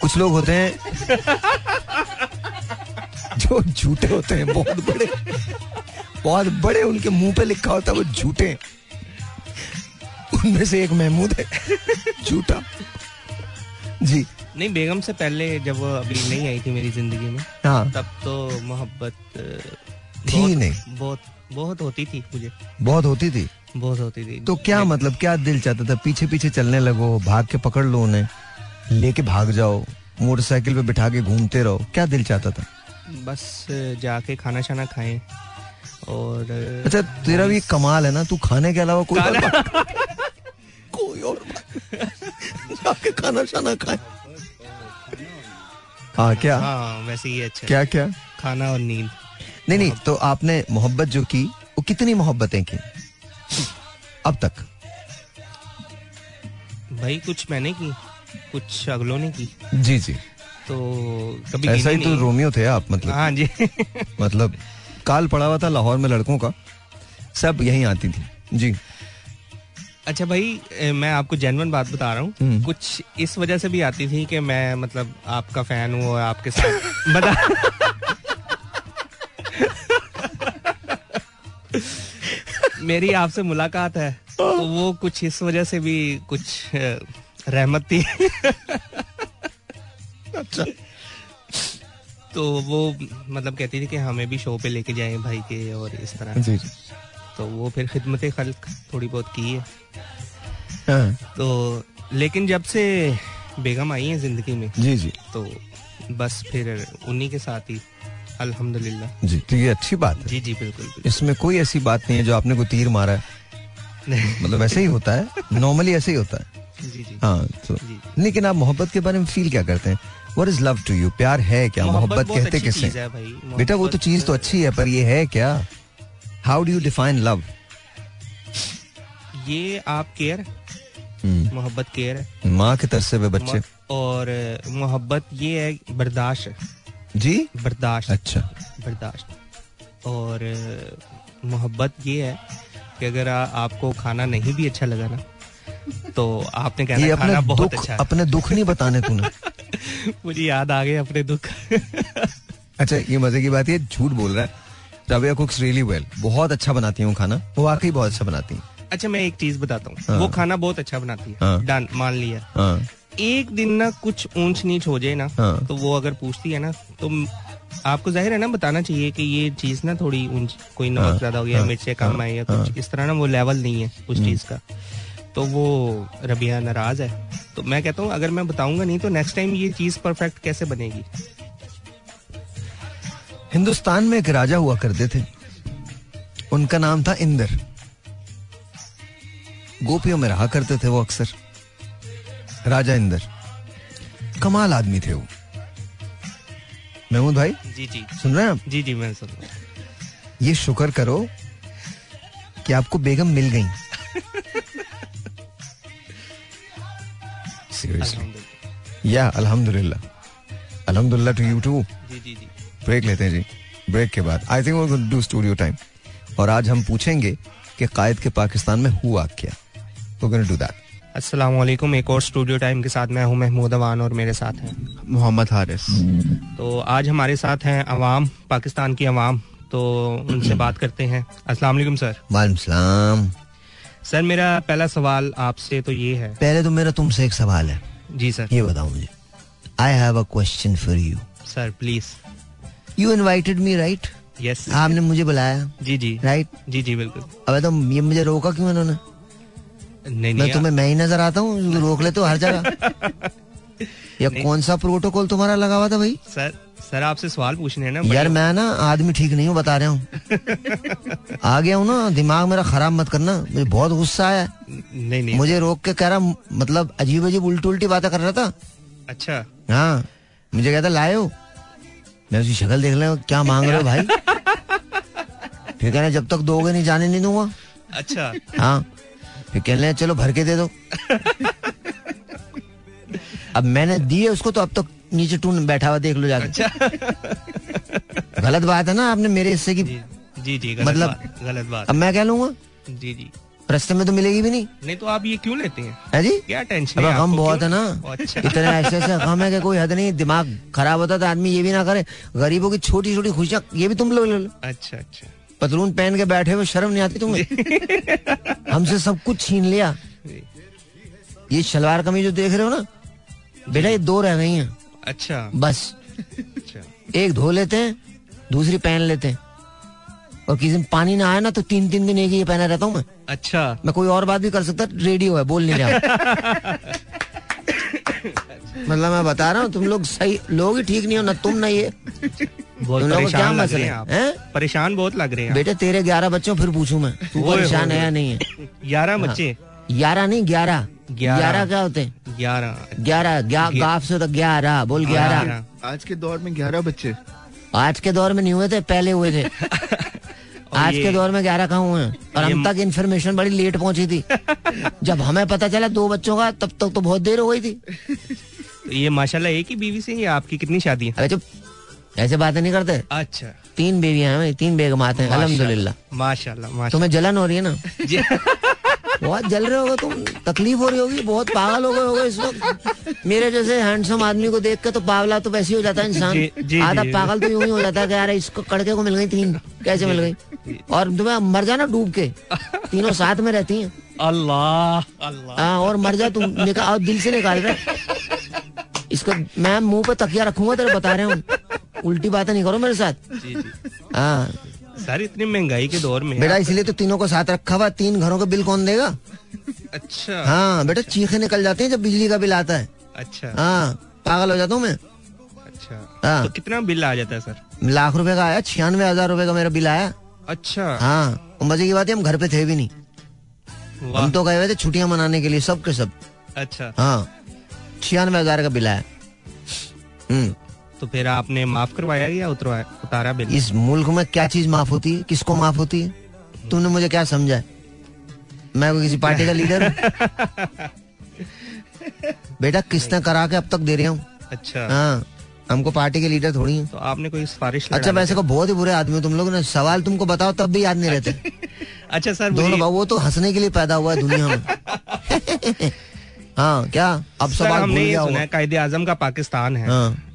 कुछ लोग होते हैं जो झूठे होते हैं बहुत बड़े। बहुत बड़े उनके मुँह पे लिखा होता है वो झूठे। उनमें से एक महमूद है। झूठा। जी। नहीं बेगम से पहले जब वो अभी नहीं आई थी मेरी ज़िंदगी में हाँ। तब तो मोहब्बत थी बहुत- नहीं। बहुत बहुत होती थी मुझे। बहुत होती थी? बहुत होती थी। तो क्या मतलब क्या दिल चाहता था? पीछे पीछे चलने लगो भाग के पकड़ लो उन्हें लेके भाग जाओ मोटरसाइकिल पे बिठा के घूमते रहो। क्या दिल चाहता था? बस जाके खाना शाना खाएँ। और अच्छा तेरा भी कमाल है ना तू खाने के अलावा कोई और कोई और जाके खाना शाना खाए हाँ क्या? हाँ वैसे ही अच्छा। क्या क्या? खाना और नींद। नहीं नहीं तो आपने मोहब्बत जो की वो कितनी मोहब्बतें की? अब तक। भाई कुछ मैंने की कुछ अगलों ने की। जी जी। तो कभी ऐसा ही तो रोमियो थे आप मतलब। हाँ जी। मतलब काल पड़ा हुआ था लाहौर में लड़कों का। सब यहीं आती थी। जी। अच्छा भाई मैं आपको जेनवन बात बता रहा हूँ। हम्म। कुछ इस वजह से भी आती थी कि मैं मतलब आपका फ़ैन हूँ और आपके साथ बता मेरी आपसे मुलाकात है तो वो कुछ इस वजह से भी कुछ रहमत थी। अच्छा। तो वो मतलब कहती थी कि हमें भी शो पे लेके जाएँ भाई के और इस तरह। जी जी। तो वो फिर खिदमत खल्क थोड़ी बहुत की है। हाँ, तो लेकिन जब से बेगम आई है ज़िंदगी में जी जी। तो बस फिर उन्हीं के साथ ही अल्हम्दुलिल्लाह। जी तो ये अच्छी बात है। जी जी बिल्कुल बिल्कुल। इसमें कोई ऐसी बात नहीं है जो आपने को तीर मारा है। मतलब ऐसे ही होता है। नॉर्मली ऐसे ही होता है। जी जी। हाँ तो जी। लेकिन आप मोहब्बत के बारे में फील क्या करते हैं? What is love to you प्यार है क्या? मोहब्बत कहते किसे बेटा वो तो चीज़ तो अच्छी है पर ये है क्या? How do you define love ये आप केयर मोहब्बत केयर है माँ के तरसे हुए बच्चे। और मोहब्बत ये है बर्दाश्त। जी? बर्दाश्त। अच्छा। बर्दाश्त। और मोहब्बत ये है कि अगर आ, आपको खाना नहीं भी अच्छा लगा ना तो आपने कहना खाना बहुत दुख अच्छा अपने दुख नहीं बताने तूने। मुझे याद आ गए अपने दुख। अच्छा ये मज़े की बात है झूठ बोल रहा है। रबिया कुक्स रियली वेल बहुत अच्छा बनाती हूँ खाना। वो वाकई बहुत अच्छा बनाती हैं। अच्छा मैं एक चीज़ बताता हूँ। हाँ। वो खाना बहुत अच्छा बनाती है। हाँ। डन मान लिया। हाँ। एक दिन ना कुछ ऊंच नीच हो जाए ना। तो वो अगर पूछती है ना तो आपको ज़ाहिर है ना बताना चाहिए कि ये चीज़ ना थोड़ी ऊंच कोई नमक ज़्यादा हो गया मिर्चें कम हाँ, आई या। कुछ इस तरह ना वो लेवल नहीं है उस चीज़ का। तो वो रबिया नाराज़ है। तो मैं कहता हूँ अगर मैं बताऊँगा नहीं तो नेक्स्ट टाइम ये चीज़ परफेक्ट कैसे बनेगी? हिंदुस्तान में एक राजा हुआ करते थे। उनका नाम था इंदर। गोपियों में रहा करते थे वो अक्सर। राजा इंदर। कमाल आदमी थे वो। महमूद भाई? जी जी। सुन रहे हैं आप? जी जी मैं सुन रहा हूँ। ये शुक्र करो कि आपको बेगम मिल गई। सीरियसली या अल्हम्दुलिल्लाह अल्हम्दुलिल्लाह टू यू टू जी जी जी. ब्रेक लेते हैं जी. ब्रेक के बाद. आई थिंक वो डू स्टूडियो टाइम और आज हम पूछेंगे कि कायद के पाकिस्तान में हुआ क्या? वो डू दैट अस्सलाम वालेकुम एक और स्टूडियो टाइम के साथ मैं हूँ महमूद अवान और मेरे साथ हैं। मोहम्मद हारिस. तो आज हमारे साथ हैं अवाम पाकिस्तान की अवाम. तो उनसे बात करते हैं. अस्सलाम वालेकुम सर. वालेकुम सलाम. सर मेरा पहला सवाल आपसे तो ये है। पहले तो मेरा तुमसे एक सवाल है। जी सर। ये बताओ मुझे। I have a question for you sir please you invited me right yes आपने मुझे बुलाया। जी जी। Right right? जी जी बिल्कुल। अब तो ये मुझे रोका क्यों इन्होंने? नहीं नहीं मैं तुम्हें मैं ही नज़र आता हूँ रोक लेते हो हर जगह। या कौन सा प्रोटोकॉल तुम्हारा लगा हुआ था भाई? सर सर आपसे सवाल पूछने हैं ना यार मैं ना आदमी ठीक नहीं हूँ बता रहा हूँ। आ गया हूँ ना दिमाग मेरा खराब मत करना मुझे बहुत गुस्सा आया। नहीं नहीं। मुझे रोक के कह रहा मतलब अजीब अजीब उल्टी उल्टी बातें कर रहा था। अच्छा। हाँ मुझे कहता लाए हो मैं उसकी शक्ल देख रहा क्या मांग रहे हो भाई? फिर कहना जब तक दोगे नहीं जाने नहीं दूँगा। अच्छा। हाँ फिर कह रहे चलो भर के दे दो। अब मैंने दिए उसको तो अब तो नीचे टून बैठा हुआ देख लो जाकर अच्छा। गलत बात है ना आपने मेरे हिस्से की जी जी गलत मतलब- बात गलत बात। अब मैं क्या लूँगा? जी जी। रस्ते में तो मिलेगी भी नहीं। नहीं तो आप ये क्यों लेते हैं? है जी? क्या टेंशन अब है गम बहुत है ना। अच्छा। इतने ऐसे ऐसे गम है कि कोई हद नहीं दिमाग खराब होता तो आदमी ये भी ना करे। गरीबों की छोटी छोटी खुशियाँ ये भी तुम लोग ले लो। अच्छा अच्छा। पतलून पहन के बैठे हुए शर्म नहीं आती तुम्हें? हमसे सब कुछ छीन लिया। ये शलवार कमीज जो देख रहे हो ना बेटा ये दो रह गई हैं। अच्छा। बस। अच्छा। एक धो लेते हैं दूसरी पहन लेते हैं। और किसी दिन पानी ना आया ना तो तीन तीन दिन एक ही ये पहना रहता हूँ मैं। अच्छा। मैं कोई और बात भी कर सकता रेडियो है बोल नहीं रहा। मतलब मैं बता रहा हूँ तुम लोग सही लोग ही ठीक नहीं हो ना तुम ना ये। बहुत तुम लोगों क्या परेशान लग मसला रहे है? हैं परेशान बहुत लग रहे हैं बेटे तेरे ग्यारह बच्चों फिर पूछूँ मैं। तू परेशान। है। या नहीं है? ग्यारह बच्चे? ग्यारह नहीं ग्यारह। ग्यारह। क्या होते? हैं ग्यारह। ग्यारह ग्या- ग्या- गाफ से तो ग्यारह बोल ग्यारह। ग्यारह। आज के दौर में ग्यारह बच्चे। आज के दौर में नहीं हुए थे पहले हुए थे। आज के दौर में ग्यारह कहाँ हुए हैं? और हम तक इन्फॉर्मेशन बड़ी लेट पहुँची थी। जब हमें पता चला दो बच्चों का तब तक तो बहुत देर हो गई थी। तो ये माशाल्लाह एक ही बीवी से या आपकी कितनी शादी है अरे चुप। ऐसे बातें नहीं करते। अच्छा। तीन बेबियाँ हैं तीन बेगमात हैं अल्हम्दुलिल्लाह। माशाल्लाह माशाल्लाह। तुम्हें जलन हो रही है ना? जी। बहुत जल रहे होगे तुम तकलीफ़ हो रही होगी बहुत पागल हो गए होगे इस वक्त। मेरे जैसे हैंडसम आदमी को देख के तो पागला तो वैसे ही हो जाता है इंसान। आधा पागल तो यूँ ही हो जाता है यार इसको कड़के को मिल गई तीन कैसे मिल गई? और तुम्हें मर जाना डूब के। तीनों साथ में रहती हैं। अल्लाह। अल्लाह हाँ और मर जा तुम निकाल दिल से निकाल रहे। इसको मैं मुँह पे तकिया रखूँगा तेरे बता रहे हूँ। उल्टी बातें नहीं करो मेरे साथ। हाँ। सर इतनी महँगाई के दौर में बेटा इसलिए तो तीनों को साथ रखा हुआ तीन घरों का बिल कौन देगा? अच्छा। हाँ बेटा चीखे निकल जाते हैं जब बिजली का बिल आता है। अच्छा। हाँ पागल हो जाता हूँ मैं। अच्छा। हाँ। तो कितना बिल आ जाता है सर? लाख रुपए का आया छियानवे हज़ार रूपए का मेरा बिल आया। अच्छा। हाँ मज़े की बात है हम घर पे थे भी नहीं। हम तो गए हुए थे छुट्टियाँ मनाने के लिए सब के सब। अच्छा। हाँ छियानवे हज़ार का बिल आया। हम्म। तो फिर आपने माफ़ करवाया या उतरवाया उतारा बिल इस मुल्क में क्या चीज़ माफ़ होती है? किसको माफ़ होती है? तुमने मुझे क्या समझा है? मैं कोई किसी पार्टी का लीडर हूँ? बेटा किसने करा के अब तक दे रहा हूँ? अच्छा। हाँ हमको पार्टी के लीडर थोड़ी है। तो आपने कोई सिफारिश अच्छा वैसे को बहुत ही बुरे आदमी हो तुम लोग ने। सवाल तुमको बताओ तब भी याद नहीं रहते। अच्छा सर दोनों वो तो हंसने के लिए पैदा हुआ है दुनिया में। हाँ क्या? अब सवाल हमने सुना है कायदे आज़म का पाकिस्तान है। हाँ।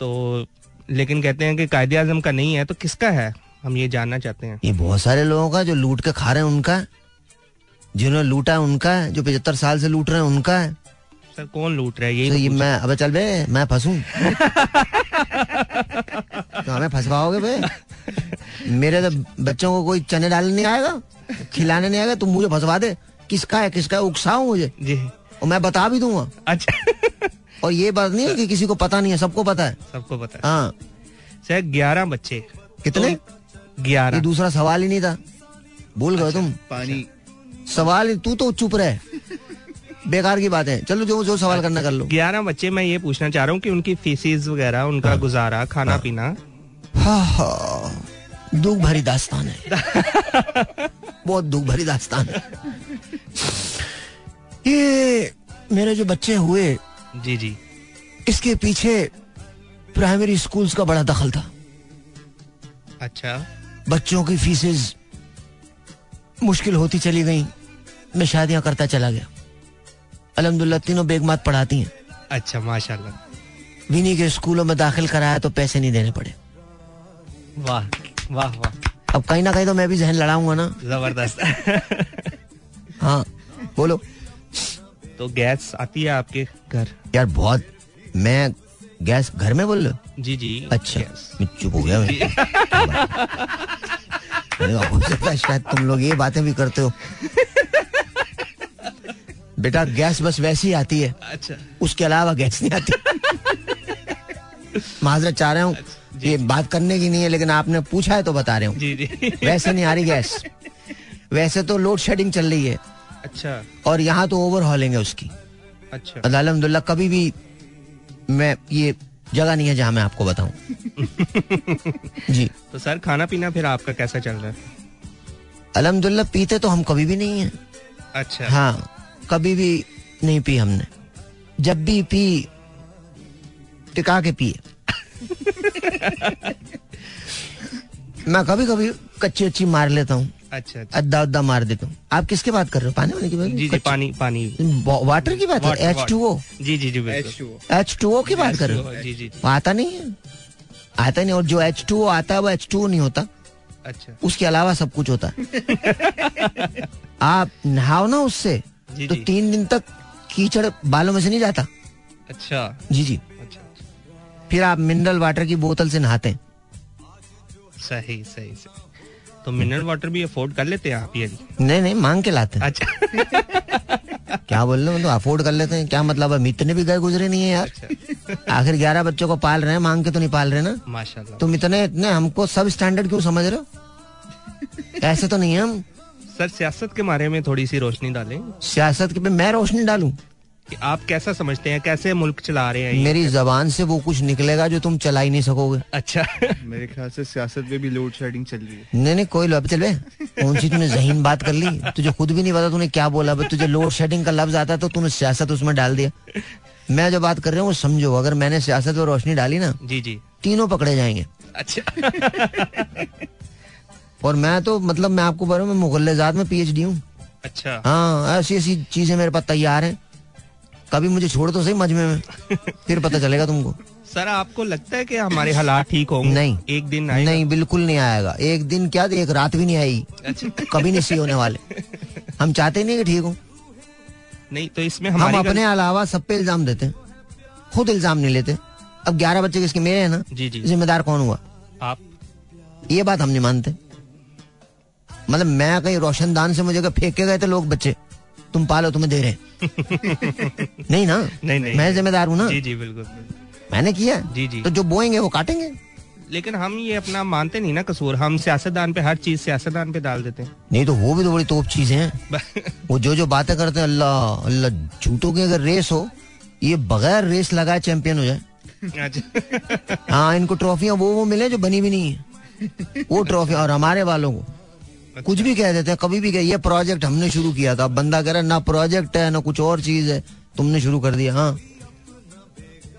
तो लेकिन कहते हैं कि कायदे आज़म का नहीं है तो किसका है? हम ये जानना चाहते हैं। ये बहुत सारे लोगों का जो लूट के खा रहे हैं उनका जिन्होंने लूटा है उनका है जो पचहत्तर साल से लूट रहे हैं उनका। है सर कौन लूट रहा है? तो ये तो मैं अबे चल बे मैं फंसूं। तो हमें फंसवाओगे बे? मेरे तो बच्चों को कोई चने डालने नहीं आएगा खिलाने नहीं आएगा तुम मुझे फंसवा दे। किसका है किसका है? उकसाओ मुझे। जी। और मैं बता भी दूँगा। अच्छा। और ये बात नहीं है कि किसी को पता नहीं है सबको पता है। सबको पता है। हाँ। सर ग्यारह बच्चे। कितने? तो ग्यारह। ये दूसरा सवाल ही नहीं था। भूल गए तुम। पानी। सवाल तू तो चुप रहे। बेकार की बात है। चलो जो जो सवाल करना कर लो। ग्यारह बच्चे मैं ये पूछना चाह रहा हूँ कि उनकी फीसिस वगैरह उनका हाँ, गुजारा खाना हाँ, पीना? हाँ हाँ। दुख भरी दास्तान है। बहुत दुख भरी दास्तान है। ये मेरे जो बच्चे हुए जी जी। इसके पीछे प्राइमरी स्कूल्स का बड़ा दखल था। अच्छा। बच्चों की फीसेस मुश्किल होती चली गई। मैं शादियाँ करता चला गया। अल्हम्दुलिल्लाह तीनों बेगमात पढ़ाती हैं। अच्छा माशाल्लाह। विनी के स्कूलों में दाखिल कराया तो पैसे नहीं देने पड़े। वाह वाह वाह। अब कहीं ना कहीं तो मैं भी जहन लड़ाऊँगा ना। ज़बरदस्त। हाँ बोलो। तो गैस आती है आपके घर? यार बहुत। मैं गैस घर में बोल रहे जी जी। अच्छा मैं चुप हो गया हो? सकता शायद तुम लोग ये बातें भी करते हो। बेटा गैस बस वैसी ही आती है। अच्छा। उसके अलावा गैस नहीं आती। माजरत चाह रहा हूँ ये बात करने की नहीं है लेकिन आपने पूछा है तो बता रहे हूँ। जी जी। वैसे नहीं आ रही गैस। वैसे तो लोड शेडिंग चल रही है। अच्छा। और यहाँ तो ओवर हॉलिंग है उसकी। अच्छा। अलहमदुल्ला कभी भी मैं ये जगह नहीं है जहाँ मैं आपको बताऊँ। जी। तो सर खाना पीना फिर आपका कैसा चल रहा है? अलहमदुल्ला पीते तो हम कभी भी नहीं है। अच्छा। हाँ कभी भी नहीं पी हमने। जब भी पी टिका के पिए। मैं कभी कभी कच्ची अच्छी मार लेता हूँ। अच्छा अच्छा। अद्दा उद्दा मार देता हूँ। आप किसके बात कर रहे हो? पानी वाले की बात? जी जी पानी पानी। वाटर की बात है? एच टू ओ जी जी जी एच टू ओ की बात कर रहे हो? जी जी जी। आता नहीं है? आता नहीं और जो एच टू ओ आता है वो एच टू नहीं होता। अच्छा। उसके अलावा सब कुछ होता है। आप नहाओ ना उससे जी, तो जी। तीन दिन तक कीचड़ बालों में से नहीं जाता। अच्छा। जी जी। अच्छा अच्छा। फिर आप मिनरल वाटर की बोतल से नहाते हैं। सही सही सही। तो मिनरल वाटर भी अफोर्ड कर लेते हैं आप ये? नहीं नहीं मांग के लाते हैं। अच्छा। क्या बोल रहे हो? तो अफोर्ड कर लेते हैं। क्या मतलब अब इतने भी गए गुजरे नहीं है यार? अच्छा। आखिर ग्यारह बच्चों को पाल रहे हैं मांग के तो नहीं पाल रहे ना? माशाल्लाह। तुम इतने इतने हमको सब स्टैंडर्ड क्यों समझ रहे हो? ऐसे तो नहीं है हम। सर सियासत के बारे में थोड़ी सी रोशनी डालें। सियासत के पे मैं रोशनी डालूं? आप कैसा समझते हैं कैसे मुल्क चला रहे हैं मेरी जबान से वो कुछ निकलेगा जो तुम चला ही नहीं सकोगे। अच्छा। मेरे ख्याल से सियासत में भी लोड शेडिंग चल रही है। नहीं नहीं कोई लो अब चल बे कौन सी तूने जहीन बात कर ली? तुझे खुद भी नहीं पता तूने क्या बोला बस तुझे लोड शेडिंग का लफ्ज आता तो तूने सियासत उसमें डाल दिया। मैं जो बात कर रहा हूँ वो समझो अगर मैंने सियासत और रोशनी डाली ना जी जी। तीनों पकड़े जाएँगे। अच्छा। और मैं तो मतलब मैं आपको बोल रहा हूँ मैं मुगल्लेजात में पीएचडी हूँ। अच्छा। हाँ ऐसी ऐसी चीज़ें मेरे पास तैयार हैं। कभी मुझे छोड़ तो सही मजमे में। फिर पता चलेगा तुमको। सर आपको लगता है कि हमारे हालात ठीक होंगे? नहीं। एक दिन आएगा? नहीं बिल्कुल नहीं आएगा। एक दिन क्या एक रात भी नहीं आई। अच्छा। कभी नहीं सी होने वाले। हम चाहते नहीं कि ठीक हो। नहीं तो इसमें हम अपने अलावा सब पे इल्ज़ाम देते हैं। खुद इल्ज़ाम नहीं लेते। अब ग्यारह बच्चे किसके मेरे हैं ना? जी जी। जिम्मेदार कौन हुआ? आप? ये बात हम नहीं मानते। मतलब मैं कहीं रोशनदान से मुझे फेंके गए थे लोग बच्चे। तुम पालो तुम्हें दे रहे नहीं ना? नहीं नहीं मैं जिम्मेदार हूँ ना? जी जी बिल्कुल मैंने किया जी जी। तो जो बोएँगे वो काटेंगे? लेकिन हम ये अपना मानते नहीं ना कसूर। हम सियासतदान पे हर चीज़ सियासतदान पे डाल देते हैं। नहीं तो वो भी तो बड़ी तोप चीज़ें हैं। वो जो जो बातें करते हैं अल्लाह अल्लाह झूठों की अगर रेस हो ये बगैर रेस लगाए चैंपियन हो जाए। अच्छा। हाँ इनको ट्रॉफियाँ वो वो मिले जो बनी भी नहीं है। वो ट्रॉफी और हमारे वालों को। कुछ भी कह देते हैं कभी भी कह ये प्रोजेक्ट हमने शुरू किया था। बंदा कह रहा है, ना प्रोजेक्ट है ना कुछ और चीज़ है। तुमने शुरू कर दिया हाँ।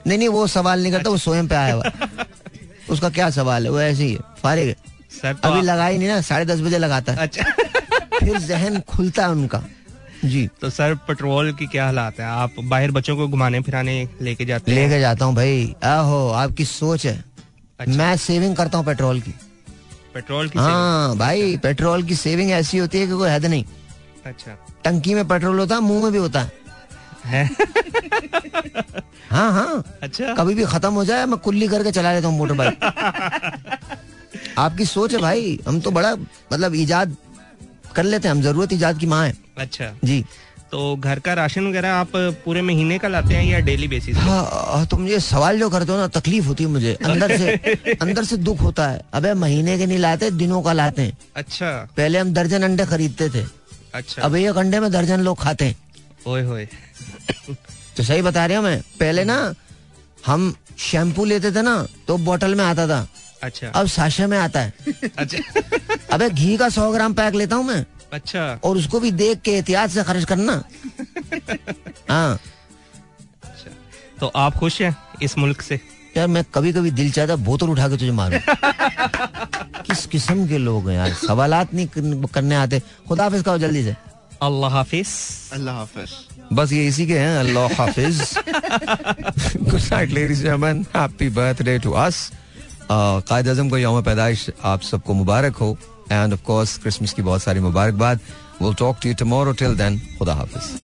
नहीं नहीं वो सवाल नहीं करता वो स्वयं पे आया हुआ। उसका क्या सवाल है? वो ऐसे ही है फारिग है। सर तो अभी आप- लगा ही नहीं ना साढ़े दस बजे लगाता है। अच्छा। फिर जहन खुलता है उनका। जी। तो सर पेट्रोल की क्या हालात है? आप बाहर बच्चों को घुमाने फिराने लेके जाते लेके जाता हूँ भाई। आहो आपकी सोच है। अच्छा। मैं सेविंग करता हूँ पेट्रोल की। पेट्रोल की हाँ भाई पेट्रोल की सेविंग ऐसी होती है कि कोई हद नहीं। अच्छा। टंकी में पेट्रोल होता है मुँह में भी होता। है? है हाँ। हाँ अच्छा। कभी भी खत्म हो जाए मैं कुल्ली करके चला लेता हूँ मोटर बाइक आपकी सोच है भाई हम तो बड़ा मतलब इजाद कर लेते हैं हम ज़रूरत इजाद की माँ है। अच्छा। जी। तो घर का राशन वगैरह आप पूरे महीने का लाते हैं या डेली बेसिस पे? हाँ तुम ये सवाल जो करते हो ना तकलीफ़ होती है मुझे। अंदर से अंदर से दुख होता है। अबे महीने के नहीं लाते दिनों का लाते हैं। अच्छा। पहले हम दर्जन अंडे खरीदते थे। अच्छा। अब एक अंडे में दर्जन लोग खाते हैं। ओए होए। तो सही बता रहे हो मैं। पहले ना हम शैम्पू लेते थे ना तो बोतल में आता था। अच्छा। अब साशे में आता है। अच्छा। अबे घी का सौ ग्राम पैक लेता हूँ मैं। अच्छा। और उसको भी देख के एहतियात से खर्च करना। हाँ। तो आप खुश हैं इस मुल्क से? यार मैं कभी कभी दिल चाहता बोतल उठा के तुझे मारूं। किस किस्म के लोग हैं यार? सवालात नहीं करने आते। खुदा हाफिज का जल्दी से। अल्लाह हाफिज। अल्लाह हाफिज। बस ये इसी के हैं अल्लाह हाफिज। Good night ladies happy birthday to us Quaid Azam को यौम पैदाइश आप सबको मुबारक हो। एंड ऑफ़ कोर्स क्रिसमस की बहुत सारी मुबारकबाद will talk to you tomorrow till then खुदा हाफिज